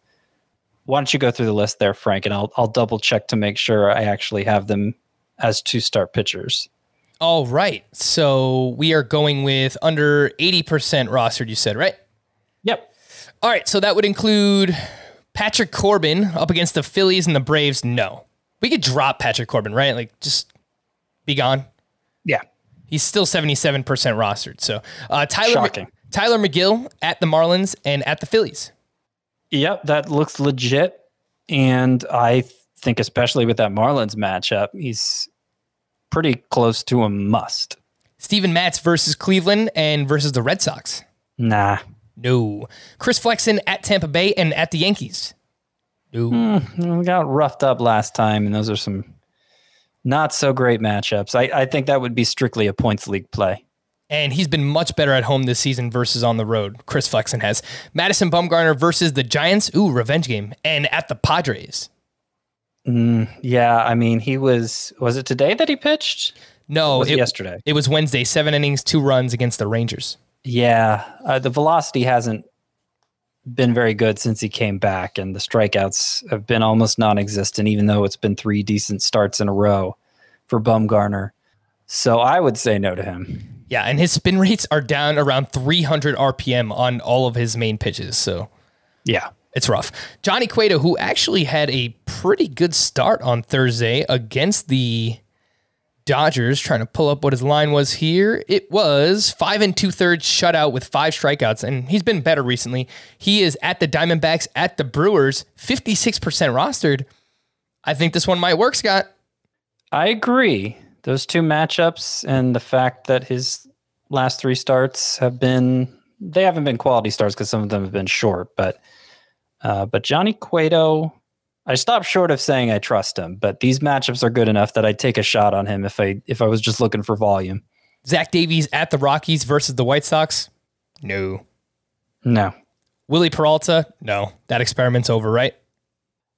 why don't you go through the list there, Frank, and I'll, I'll double check to make sure I actually have them as two start pitchers. All right. So we are going with under 80% rostered, you said, right? Yep. All right. So that would include Patrick Corbin up against the Phillies and the Braves. No. We could drop Patrick Corbin, right? Like just be gone. Yeah. He's still 77% rostered. So uh, Tylor. Tylor Megill at the Marlins and at the Phillies. Yep, that looks legit. And I think, especially with that Marlins matchup, he's pretty close to a must. Steven Matz versus Cleveland and versus the Red Sox. Nah. No. Chris Flexen at Tampa Bay and at the Yankees. No. Hmm, we got roughed up last time, and those are some not so great matchups. I, I think that would be strictly a points league play. And he's been much better at home this season versus on the road. Chris Flexen has. Madison Bumgarner versus the Giants. Ooh, revenge game. And at the Padres. Yeah, I mean, he was, was it today that he pitched? No, Was it yesterday? It was Wednesday. Seven innings, two runs against the Rangers. Yeah, uh, the velocity hasn't been very good since he came back, and the strikeouts have been almost non-existent, even though it's been three decent starts in a row for Bumgarner. So I would say no to him. Yeah, and his spin rates are down around 300 RPM on all of his main pitches. So Yeah, it's rough. Johnny Cueto, who actually had a pretty good start on Thursday against the Dodgers, trying to pull up what his line was here. It was five and two thirds shutout with five strikeouts, and he's been better recently. He is at the Diamondbacks, at the Brewers, 56% rostered. I think this one might work, Scott. I agree. Those two matchups and the fact that his last three starts have been they haven't been quality starts because some of them have been short, but uh, but Johnny Cueto, I stopped short of saying I trust him, but these matchups are good enough that I'd take a shot on him if I if I was just looking for volume. Zach Davies at the Rockies versus the White Sox. No. No. Wily Peralta. No. That experiment's over, right?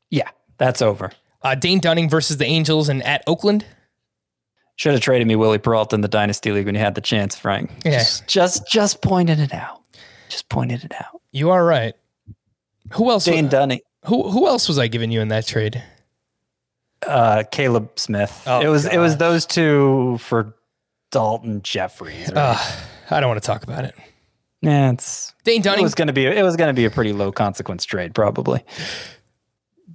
Yeah, that's over. Uh, Dane Dunning versus the Angels and at Oakland. Should have traded me Wily Peralta in the Dynasty League when you had the chance, Frank. Yeah. Just, just, just pointed it out. Just pointed it out. You are right. Who else? Dane Dunning, Who who else was I giving you in that trade? uh, Caleb Smith. Oh, it was it was those two for Daulton Jefferies. Right? Uh, I don't want to talk about it. yeah, it's Dane Dunning. it was going to be it was going to be a pretty low consequence trade probably.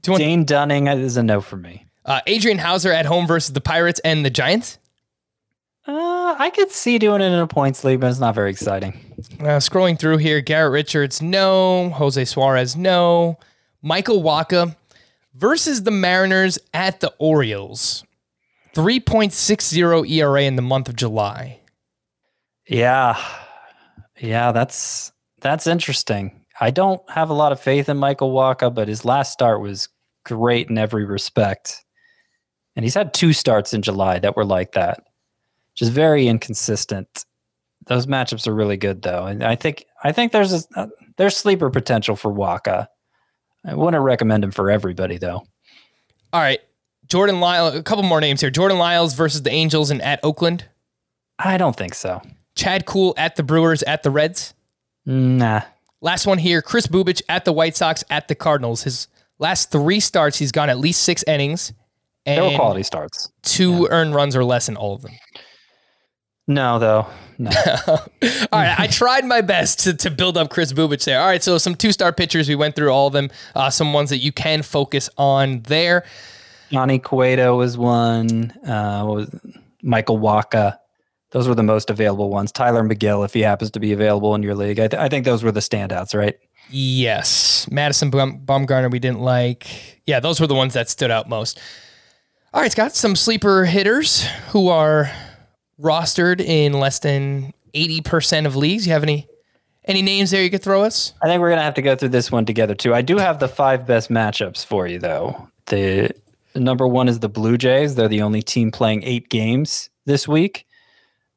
Do want- Dane Dunning is a no for me. uh, Adrian Houser at home versus the Pirates and the Giants. Uh, I could see doing it in a points league, but it's not very exciting. Uh, scrolling through here, Garrett Richards, no. Jose Suarez, no. Michael Wacha versus the Mariners at the Orioles. 3.60 ERA in the month of July. Yeah, yeah, that's that's interesting. I don't have a lot of faith in Michael Wacha, but his last start was great in every respect, and he's had two starts in July that were like that, just very inconsistent. Those matchups are really good though, and I think I think there's a, uh, there's sleeper potential for Wacha. I wouldn't recommend him for everybody though. All right. Jordan Lyle, a couple more names here. Jordan Lyles versus the Angels and at Oakland. I don't think so. Chad Kuhl at the Brewers at the Reds. Nah, Last one here, Kris Bubic at the White Sox at the Cardinals. His last three starts, he's gone at least six innings they were quality starts. two earned runs or less in all of them. No, though. No. All right, I tried my best to, to build up Kris Bubic there. All right, so some two star pitchers, we went through all of them. Uh, some ones that you can focus on there. Johnny Cueto was one. Uh, what was Michael Wacha? Those were the most available ones. Tylor Megill, if he happens to be available in your league, I, th- I think those were the standouts, right? Yes, Madison Baum- Baumgartner, we didn't like. Yeah, those were the ones that stood out most. All right, Scott, some sleeper hitters who are rostered in less than 80% of leagues. You have any any names there you could throw us? I think we're gonna have to go through this one together too. I do have the five best matchups for you, though. The number one is the Blue Jays. They're the only team playing eight games this week.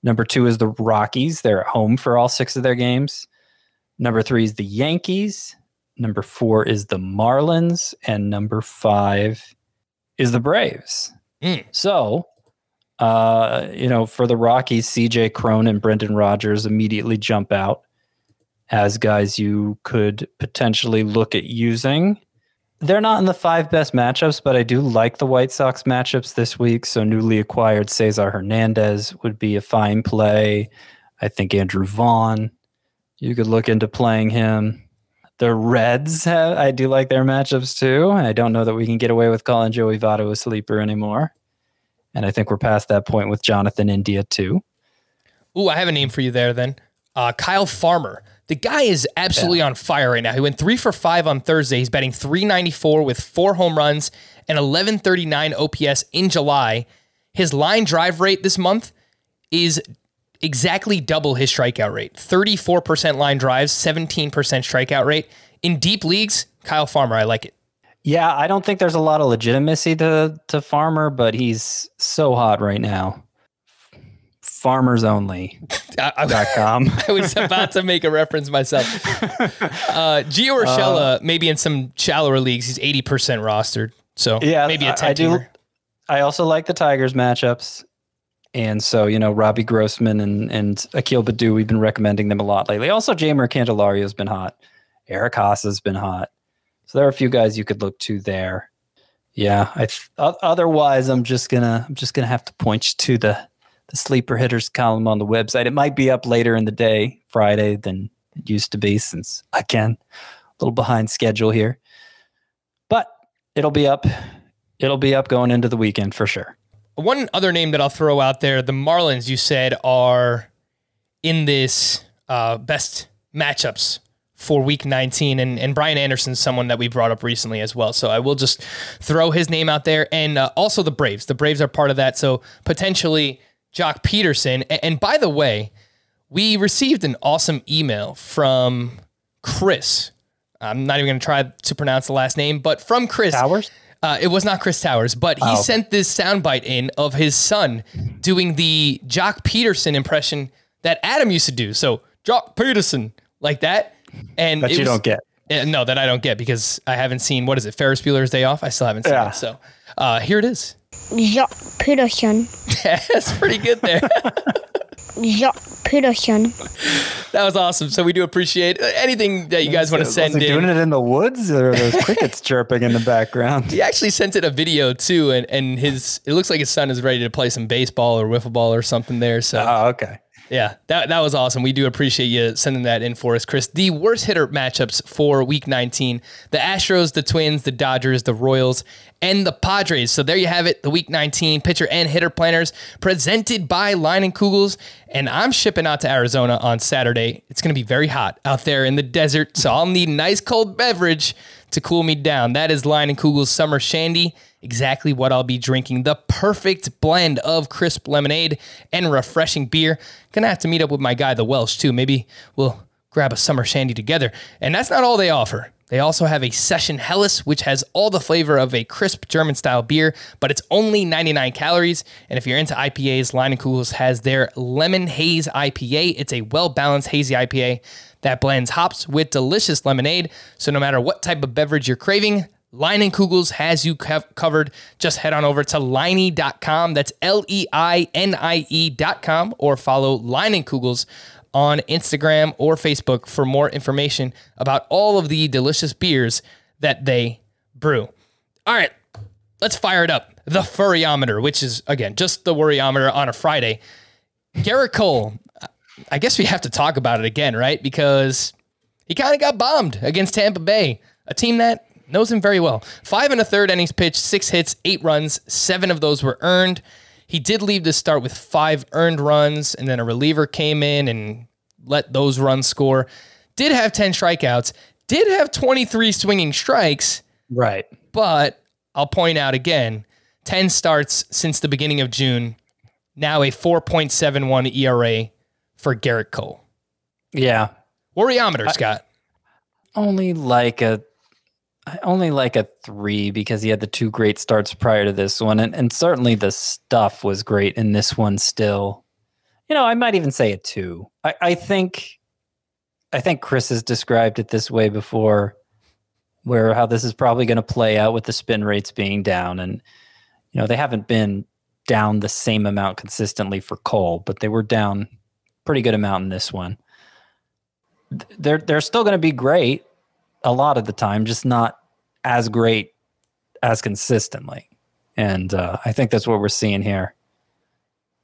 Number two is the Rockies. They're at home for all six of their games. Number three is the Yankees. Number four is the Marlins, and number five is the Braves. Mm. So, uh, you know, for the Rockies, CJ Cron and Brendan Rodgers immediately jump out as guys you could potentially look at using. They're not in the five best matchups, but I do like the White Sox matchups this week. So newly acquired Cesar Hernandez would be a fine play. I think Andrew Vaughn, you could look into playing him. The Reds, have, I do like their matchups too. I don't know that we can get away with calling Joey Votto a sleeper anymore. And I think we're past that point with Jonathan India too. Ooh, I have a name for you there then. Uh, Kyle Farmer. The guy is absolutely on fire right now. He went three for five on Thursday. He's batting 394 with four home runs and 1139 OPS in July. His line drive rate this month is exactly double his strikeout rate 34% line drives, 17% strikeout rate. In deep leagues, Kyle Farmer, I like it. Yeah, I don't think there's a lot of legitimacy to to Farmer, but he's so hot right now. Farmersonly.com. I, I, I was about to make a reference myself. Uh, Gio Urshela, maybe in some shallower leagues, he's 80% rostered. So Yeah, maybe a I- 10 I do. I also like the Tigers matchups. And so, you know, Robbie Grossman and, and Akil Baddoo, we've been recommending them a lot lately. Also, Jeimer Candelario has been hot. Eric Haase has been hot. So there are a few guys you could look to there. Yeah. I th- otherwise, I'm just gonna I'm just gonna have to point you to the the sleeper hitters column on the website. It might be up later in the day, Friday, than it used to be, since again, a little behind schedule here. But it'll be up. It'll be up going into the weekend for sure. One other name that I'll throw out there the Marlins, you said, are in this uh, best matchups for week 19. And, and Brian Anderson's someone that we brought up recently as well. So I will just throw his name out there. And uh, also the Braves. The Braves are part of that. So potentially Joc Pederson. And, and by the way, we received an awesome email from Chris. I'm not even going to try to pronounce the last name, but from Chris. Towers? Uh, it was not Chris Towers, but he Oh, sent this soundbite in of his son doing the Joc Pederson impression that Adam used to do. So Joc Pederson, like that. And That you was- don't get. No, that I don't get because I haven't seen what is it, Ferris Bueller's Day Off. I still haven't seen Yeah. it. So uh, here it is. Jacques Peterson. That's pretty good there. Jacques Peterson. that was awesome. So we do appreciate uh, anything that you guys want to Was send he in. doing it in the woods or are those crickets chirping in the background? He actually sent it a video too, and, and his it looks like his son is ready to play some baseball or wiffle ball or something there. So Oh, okay. Yeah, that, that was awesome. We do appreciate you sending that in for us, Chris. The worst hitter matchups for week 19 the Astros, the Twins, the Dodgers, the Royals, and the Padres. So there you have it, the week 19 pitcher and hitter planners presented by Leinenkugel's. And I'm shipping out to Arizona on Saturday. It's going to be very hot out there in the desert. So I'll need a nice cold beverage to cool me down. That is Leinenkugel's Summer Shandy. Exactly what I'll be drinking. The perfect blend of crisp lemonade and refreshing beer. Gonna have to meet up with my guy, the Welsh, too. Maybe we'll grab a summer shandy together. And that's not all they offer. They also have a Session Helles, which has all the flavor of a crisp German style beer, but it's only 99 calories. And if you're into IPAs, Leinenkugel's has their Lemon Haze IPA. It's a well balanced hazy IPA that blends hops with delicious lemonade. So no matter what type of beverage you're craving, Leinenkugel's has you cov- covered. Just head on over to leinie.com. That's L E I N I E.com or follow Leinenkugel's on Instagram or Facebook for more information about all of the delicious beers that they brew. All right, let's fire it up. The Furryometer, which is, again, just the Worryometer on a Friday. Gerrit Cole, I guess we have to talk about it again, right? Because he kind of got bombed against Tampa Bay, a team that knows him very well. Five and a third innings pitched, six hits, eight runs, seven of those were earned. He did leave the start with five earned runs, and then a reliever came in and let those runs score. Did have 10 strikeouts, did have 23 swinging strikes, Right. but I'll point out again 10 starts since the beginning of June, now a 4.71 ERA for Gerrit Cole. Yeah. Worryometer, Scott. Only like a I only like a three because he had the two great starts prior to this one. And, and certainly the stuff was great in this one still. You know, I might even say a two. I, I think I think Chris has described it this way before, where how this is probably going to play out with the spin rates being down. And, you know, they haven't been down the same amount consistently for Cole, but they were down pretty good amount in this one. They're they're still going to be great a lot of the time, just not as great as consistently. And uh, I think that's what we're seeing here.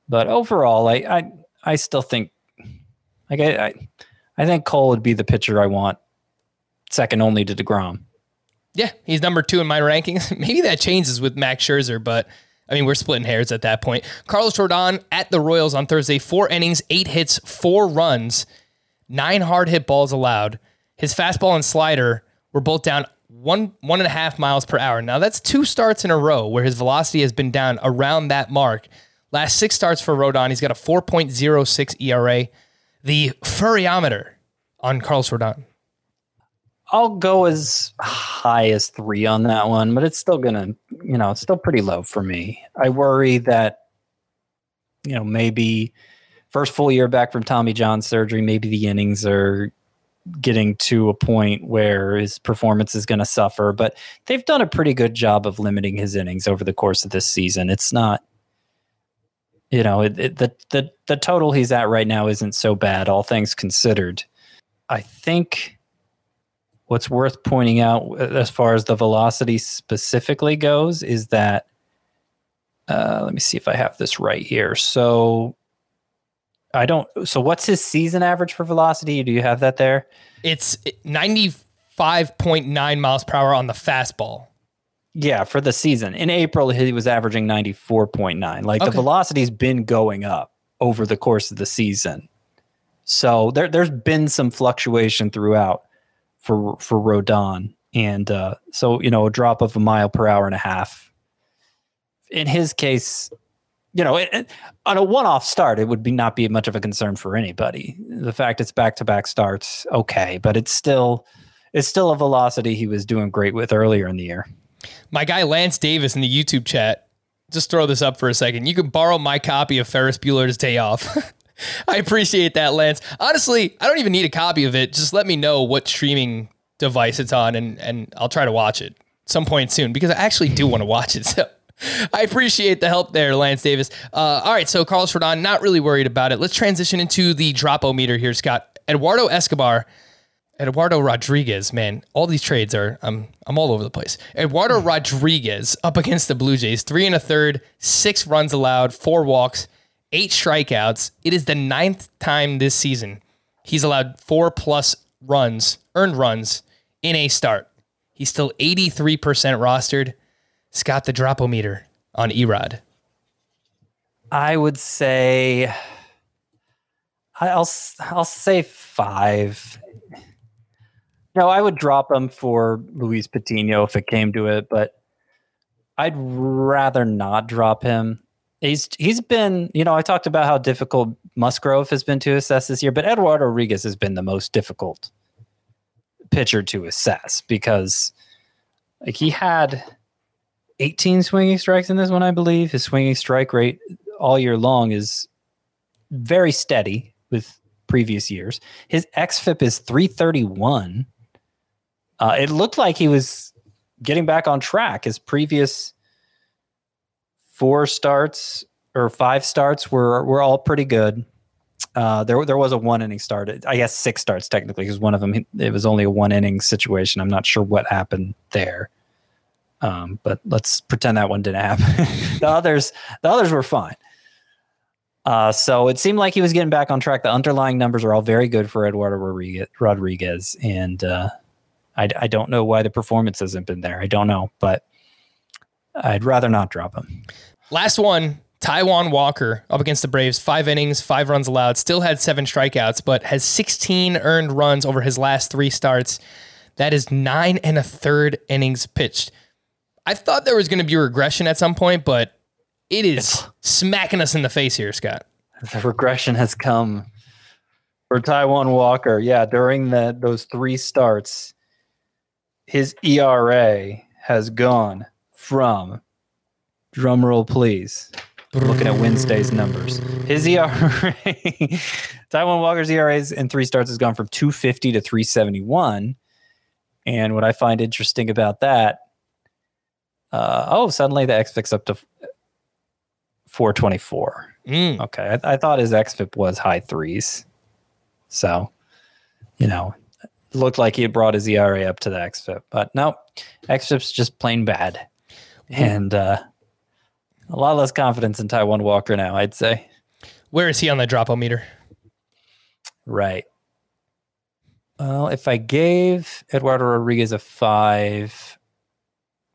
But overall, I I, I still think like I, I I think Cole would be the pitcher I want, second only to Degrom. Yeah, he's number two in my rankings. Maybe that changes with Max Scherzer, but I mean, we're splitting hairs at that point. Carlos Rodon at the Royals on Thursday, four innings, eight hits, four runs, nine hard hit balls allowed. His fastball and slider were both down one one and a half miles per hour. Now that's two starts in a row where his velocity has been down around that mark. Last six starts for Rodon, he's got a 4.06 ERA. The furryometer on Carlos Rodon. I'll go as high as three on that one, but it's still gonna, you know, it's still pretty low for me. I worry that, you know, maybe first full year back from Tommy John surgery, maybe the innings are getting to a point where his performance is going to suffer. But they've done a pretty good job of limiting his innings over the course of this season. It's not, you know, it, it, the the the total he's at right now isn't so bad, all things considered. I think what's worth pointing out uh, as far as the velocity specifically goes is that uh, let me see if I have this right here. So I don't. So what's his season average for velocity? Do you have that there? It's 95.9 miles per hour on the fastball. Yeah, for the season. In April, he was averaging 94.9. Like the velocity's been going up over the course of the season. So there, there's been some fluctuation throughout for for Rodon. And uh, so, you know, a drop of a mile per hour and a half. In his case, you know, it, it- on a one-off start, it would be not be much of a concern for anybody. The fact it's back-to-back starts, okay, but it's still it's still a velocity he was doing great with earlier in the year. My guy Lance Davis in the YouTube chat, just throw this up for a second. You can borrow my copy of Ferris Bueller's Day Off. I appreciate that, Lance. Honestly, I don't even need a copy of it. Just let me know what streaming device it's on, and and I'll try to watch it some point soon because I actually do want to watch it. So I appreciate the help there, Lance Davis. Uh, all right, so Carlos Rodon, not really worried about it. Let's transition into the dropo meter here, Scott. Eduardo Escobar, Eduardo Rodriguez, man, all these trades are I'm I'm all over the place. Eduardo Rodriguez up against the Blue Jays, three and a third, six runs allowed, four walks, eight strikeouts. It is the ninth time this season he's allowed four plus runs, earned runs in a start. He's still 83% rostered. Scott the dropometer on Erod. I would say I'll I'll say five. No, I would drop him for Luis Patino if it came to it, but I'd rather not drop him. He's he's been, you know, I talked about how difficult Musgrove has been to assess this year, but Eduardo Rodriguez has been the most difficult pitcher to assess because like he had 18 swinging strikes in this one, I believe. His swinging strike rate all year long is very steady with previous years. His xFIP is 331. Uh, it looked like he was getting back on track. His previous four starts or five starts were were all pretty good. Uh, there there was a one inning start. I guess six starts technically because one of them it was only a one inning situation. I'm not sure what happened there. Um, but let's pretend that one didn't happen. the others the others were fine. Uh, so it seemed like he was getting back on track. The underlying numbers are all very good for Eduardo Rodriguez, and uh, I, I don't know why the performance hasn't been there. I don't know, but I'd rather not drop him. Last one, Taijuan Walker up against the Braves, five innings, five runs allowed, still had seven strikeouts, but has 16 earned runs over his last three starts. That is nine and a third innings pitched. I thought there was going to be regression at some point, but it is smacking us in the face here, Scott. The regression has come for Taijuan Walker. Yeah, during the those three starts, his ERA has gone from drumroll please. Looking at Wednesday's numbers. His ERA Taijuan Walker's ERAs in three starts has gone from 250 to 371. And what I find interesting about that, uh, oh, suddenly the XFIP's up to 424. Mm. Okay. I, I thought his XFIP was high threes. So, you know, looked like he had brought his ERA up to the XFIP, but no, XFIP's just plain bad. And uh, a lot less confidence in Taijuan Walker now, I'd say. Where is he on the dropometer? Right. Well, if I gave Eduardo Rodriguez a five,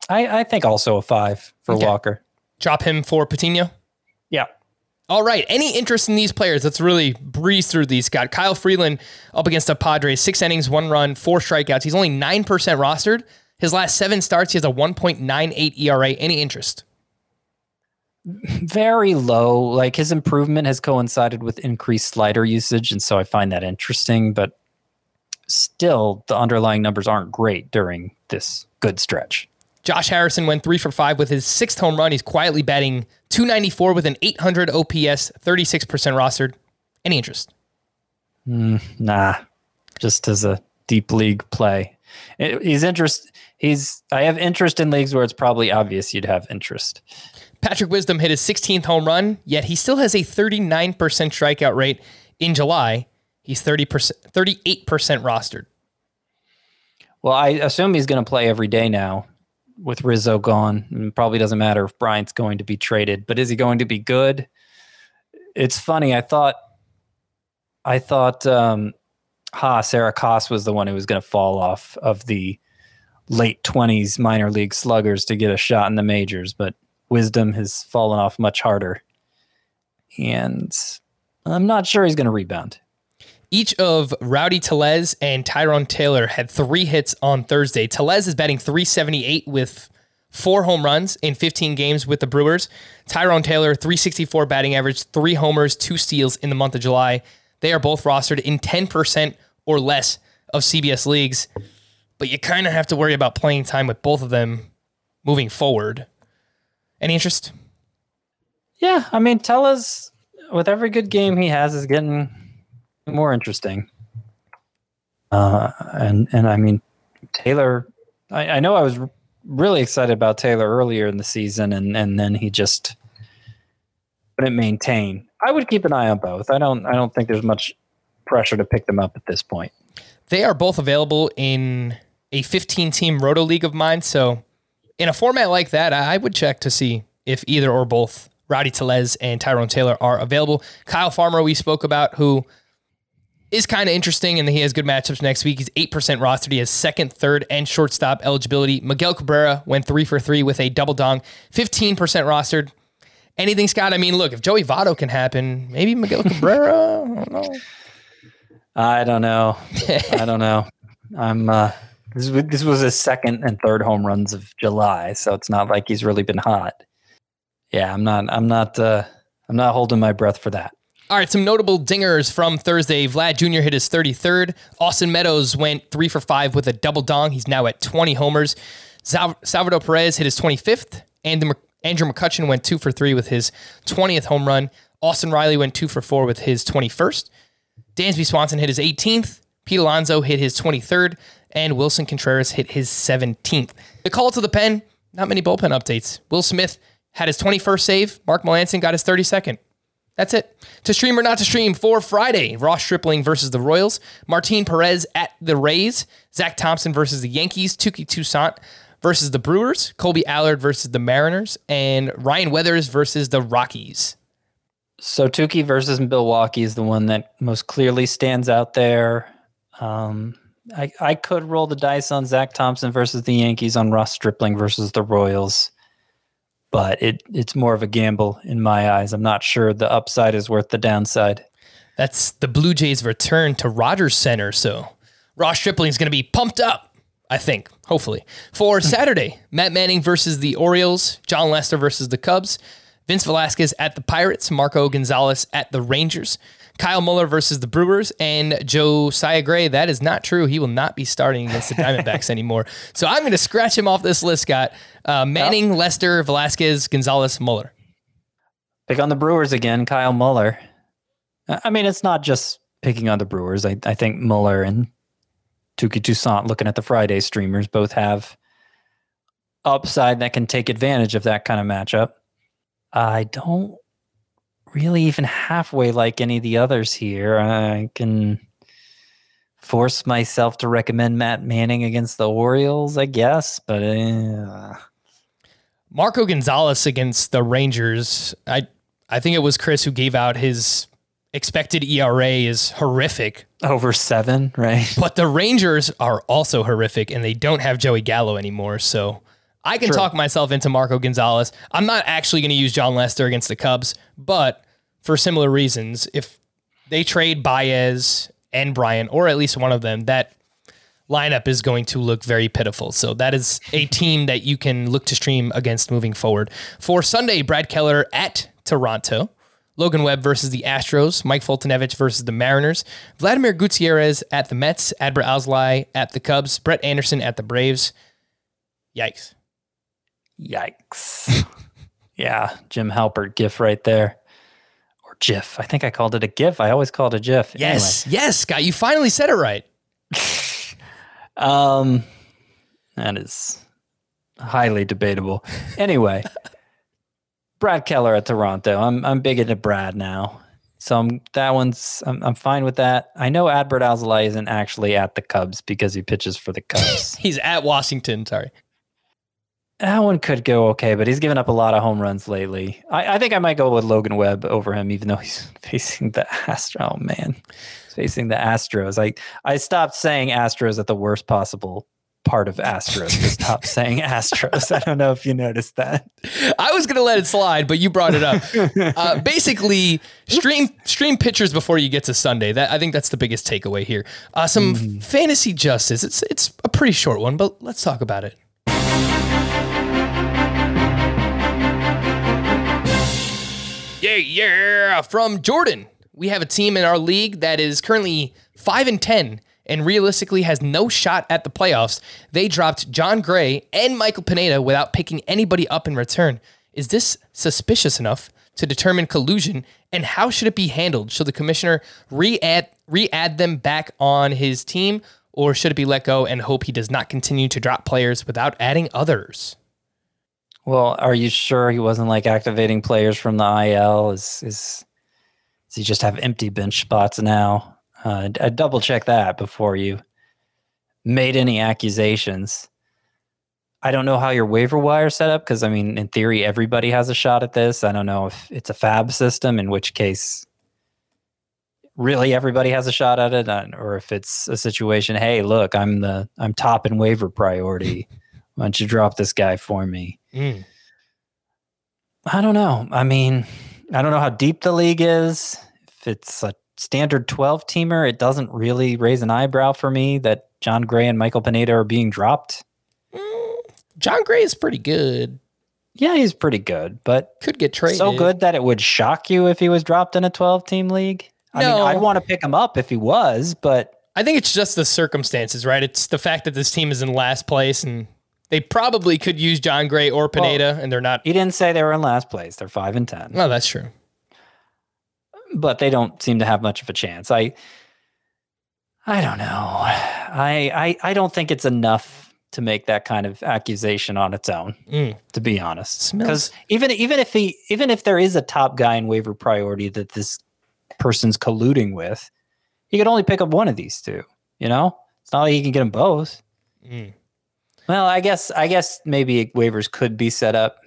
I, I think also a five for Okay. Walker. Drop him for Patino? Yeah. All right. Any interest in these players? Let's really breeze through these. Scott Kyle Freeland up against the Padres, six innings, one run, four strikeouts. He's only 9% rostered. His last seven starts, he has a 1.98 ERA. Any interest? very low. Like his improvement has coincided with increased slider usage, and so I find that interesting. But still, the underlying numbers aren't great during this good stretch. Josh Harrison went three for five with his sixth home run. He's quietly batting 294 with an 800 OPS, 36% rostered. Any interest? Mm, nah, just as a deep league play. It- he's interest. He's. I have interest in leagues where it's probably obvious you'd have interest. Patrick Wisdom hit his 16th home run, yet he still has a 39% strikeout rate in July. He's 30%, 38% rostered. Well, I assume he's going to play every day now with Rizzo gone. And probably doesn't matter if Bryant's going to be traded, but is he going to be good? It's funny. I thought, I thought, um, Ha, Sarah Koss was the one who was going to fall off of the late 20s minor league sluggers to get a shot in the majors, but Wisdom has fallen off much harder. And I'm not sure he's going to rebound. Each of Rowdy Tellez and Tyrone Taylor had three hits on Thursday. Telez is batting 378 with four home runs in 15 games with the Brewers. Tyrone Taylor, 364 batting average, three homers, two steals in the month of July. They are both rostered in 10% or less of CBS leagues, but you kind of have to worry about playing time with both of them moving forward. Any interest? Yeah, I mean, Tella's with every good game he has is getting more interesting. Uh, and and I mean, Taylor, I, I know I was really excited about Taylor earlier in the season, and and then he just couldn't maintain. I would keep an eye on both. I don't. I don't think there's much pressure to pick them up at this point. They are both available in a 15 team roto league of mine. So, in a format like that, I would check to see if either or both Roddy Tellez and Tyrone Taylor are available. Kyle Farmer, we spoke about, who is kind of interesting and he has good matchups next week. He's 8% rostered. He has second, third, and shortstop eligibility. Miguel Cabrera went three for three with a double dong, 15% rostered. Anything, Scott? I mean, look, if Joey Votto can happen, maybe Miguel Cabrera. I don't know. I don't know. I don't know. I'm. Uh, this, this was his second and third home runs of July, so it's not like he's really been hot. Yeah, I'm not. I'm not. Uh, I'm not holding my breath for that. All right, some notable dingers from Thursday. Vlad Jr. hit his 33rd. Austin Meadows went three for five with a double dong. He's now at 20 homers. Sal- Salvador Perez hit his 25th. And Andrew McCutchen went two for three with his 20th home run. Austin Riley went two for four with his 21st. Dansby Swanson hit his 18th. Pete Alonso hit his 23rd. And Willson Contreras hit his 17th. The call to the pen, not many bullpen updates. Will Smith had his 21st save. Mark Melancon got his 32nd. That's it. To stream or not to stream for Friday, Ross Stripling versus the Royals, Martin Perez at the Rays, Zach Thompson versus the Yankees, Touki Toussaint versus the Brewers, Kolby Allard versus the Mariners, and Ryan Weathers versus the Rockies. So Tuki versus Milwaukee is the one that most clearly stands out there. Um, I, I could roll the dice on Zach Thompson versus the Yankees, on Ross Stripling versus the Royals, but it it's more of a gamble in my eyes. I'm not sure the upside is worth the downside. That's the Blue Jays' return to Rogers Center. So Ross Stripling is going to be pumped up, I think, hopefully. For hmm. Saturday, Matt Manning versus the Orioles, Jon Lester versus the Cubs, Vince Velasquez at the Pirates, Marco Gonzales at the Rangers, Kyle Muller versus the Brewers, and Josiah Gray. That is not true. He will not be starting against the Diamondbacks anymore. So I'm going to scratch him off this list, Scott. Uh, Manning, Lester, Velasquez, Gonzales, Muller. Pick on the Brewers again, Kyle Muller. I mean, it's not just picking on the Brewers. I, I think Muller and Touki Toussaint, looking at the Friday streamers, both have upside that can take advantage of that kind of matchup. I don't really even halfway like any of the others here. I can force myself to recommend Matt Manning against the Orioles, I guess, but uh, Marco Gonzales against the Rangers. I I think it was Chris who gave out his expected ERA is horrific, over seven, right? but the Rangers are also horrific and they don't have Joey Gallo anymore. So I can True. talk myself into Marco Gonzales. I'm not actually going to use Jon Lester against the Cubs, but for similar reasons, if they trade Baez and Bryant, or at least one of them, that lineup is going to look very pitiful. So that is a team that you can look to stream against moving forward. For Sunday, Brad Keller at Toronto. Logan Webb versus the Astros, Mike Foltynewicz versus the Mariners, Vladimir Gutierrez at the Mets, Adbert Alzolay at the Cubs, Brett Anderson at the Braves. Yikes. Yikes. yeah, Jim Halpert gif right there. Or GIF. I think I called it a GIF. I always called it a GIF. Yes, yes, Scott, you finally said it right. Anyway, um, that is highly debatable. Anyway, Brad Keller at Toronto. I'm I'm big into Brad now. So I'm, that one's I'm, I'm fine with that. I know Adbert Alzolay isn't actually at the Cubs because he pitches for the Cubs. He's at Washington, sorry. That one could go okay, but he's given up a lot of home runs lately. I, I think I might go with Logan Webb over him, even though he's facing the Astro. Oh man, he's facing the Astros. I I stopped saying Astros at the worst possible part of Astros. to stop saying Astros. I don't know if you noticed that. I was gonna let it slide, but you brought it up. uh, basically, stream stream pictures before you get to Sunday. That I think that's the biggest takeaway here. Uh, some fantasy justice. It's it's a pretty short one, but let's talk about it. Yeah, yeah. From Jordan, we have a team in our league that is currently five and ten and realistically has no shot at the playoffs. They dropped Jon Gray and Michael Pineda without picking anybody up in return. Is this suspicious enough to determine collusion? And how should it be handled? Should the commissioner re-add re-add them back on his team, or should it be let go and hope he does not continue to drop players without adding others? Well, are you sure he wasn't like activating players from the IL? Is is does he just have empty bench spots now? Uh, I double check that before you made any accusations. I don't know how your waiver wire set up because I mean, in theory, everybody has a shot at this. I don't know if it's a fab system, in which case, really everybody has a shot at it, uh, or if it's a situation. Hey, look, I'm the I'm top in waiver priority. Why don't you drop this guy for me? Mm. I don't know. I mean, I don't know how deep the league is. If it's a standard 12 teamer, it doesn't really raise an eyebrow for me that Jon Gray and Michael Pineda are being dropped. Jon Gray is pretty good. Yeah, he's pretty good, but Could get traded. so good that it would shock you if he was dropped in a 12 team league. I No. mean, I'd want to pick him up if he was, but I think it's just the circumstances, right? It's the fact that this team is in last place and they probably could use Jon Gray or Pineda, and they're not. he didn't say they were in last place. They're 5 and 10. Oh, that's true. but they don't seem to have much of a chance. I I don't know. I I I don't think it's enough to make that kind of accusation on its own, Mm. to be honest. Because even even if he even if there is a top guy in waiver priority that this person's colluding with, he could only pick up one of these two. You know, it's not like he can get them both. Mm. Well, I guess I guess maybe waivers could be set up.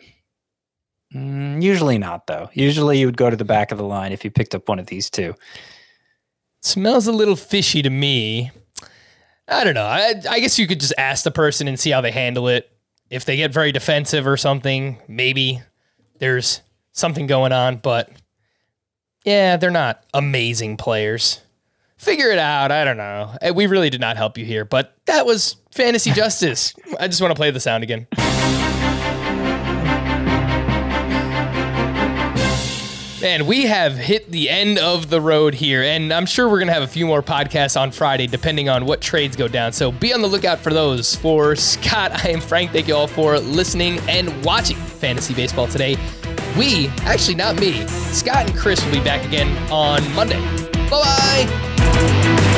Mm, usually not, though. Usually you would go to the back of the line if you picked up one of these two. Smells a little fishy to me. I don't know. I, I guess you could just ask the person and see how they handle it. If they get very defensive or something, maybe there's something going on. But yeah, they're not amazing players. Figure it out. I don't know. Eh, We really did not help you here, but that was fantasy justice. I just want to play the sound again. Man, we have hit the end of the road here, and I'm sure we're going to have a few more podcasts on Friday, depending on what trades go down. So be on the lookout for those. For Scott, I am Frank. Thank you all for listening and watching Fantasy Baseball today. We, actually, not me, Scott and Chris will be back again on Monday. Bye bye.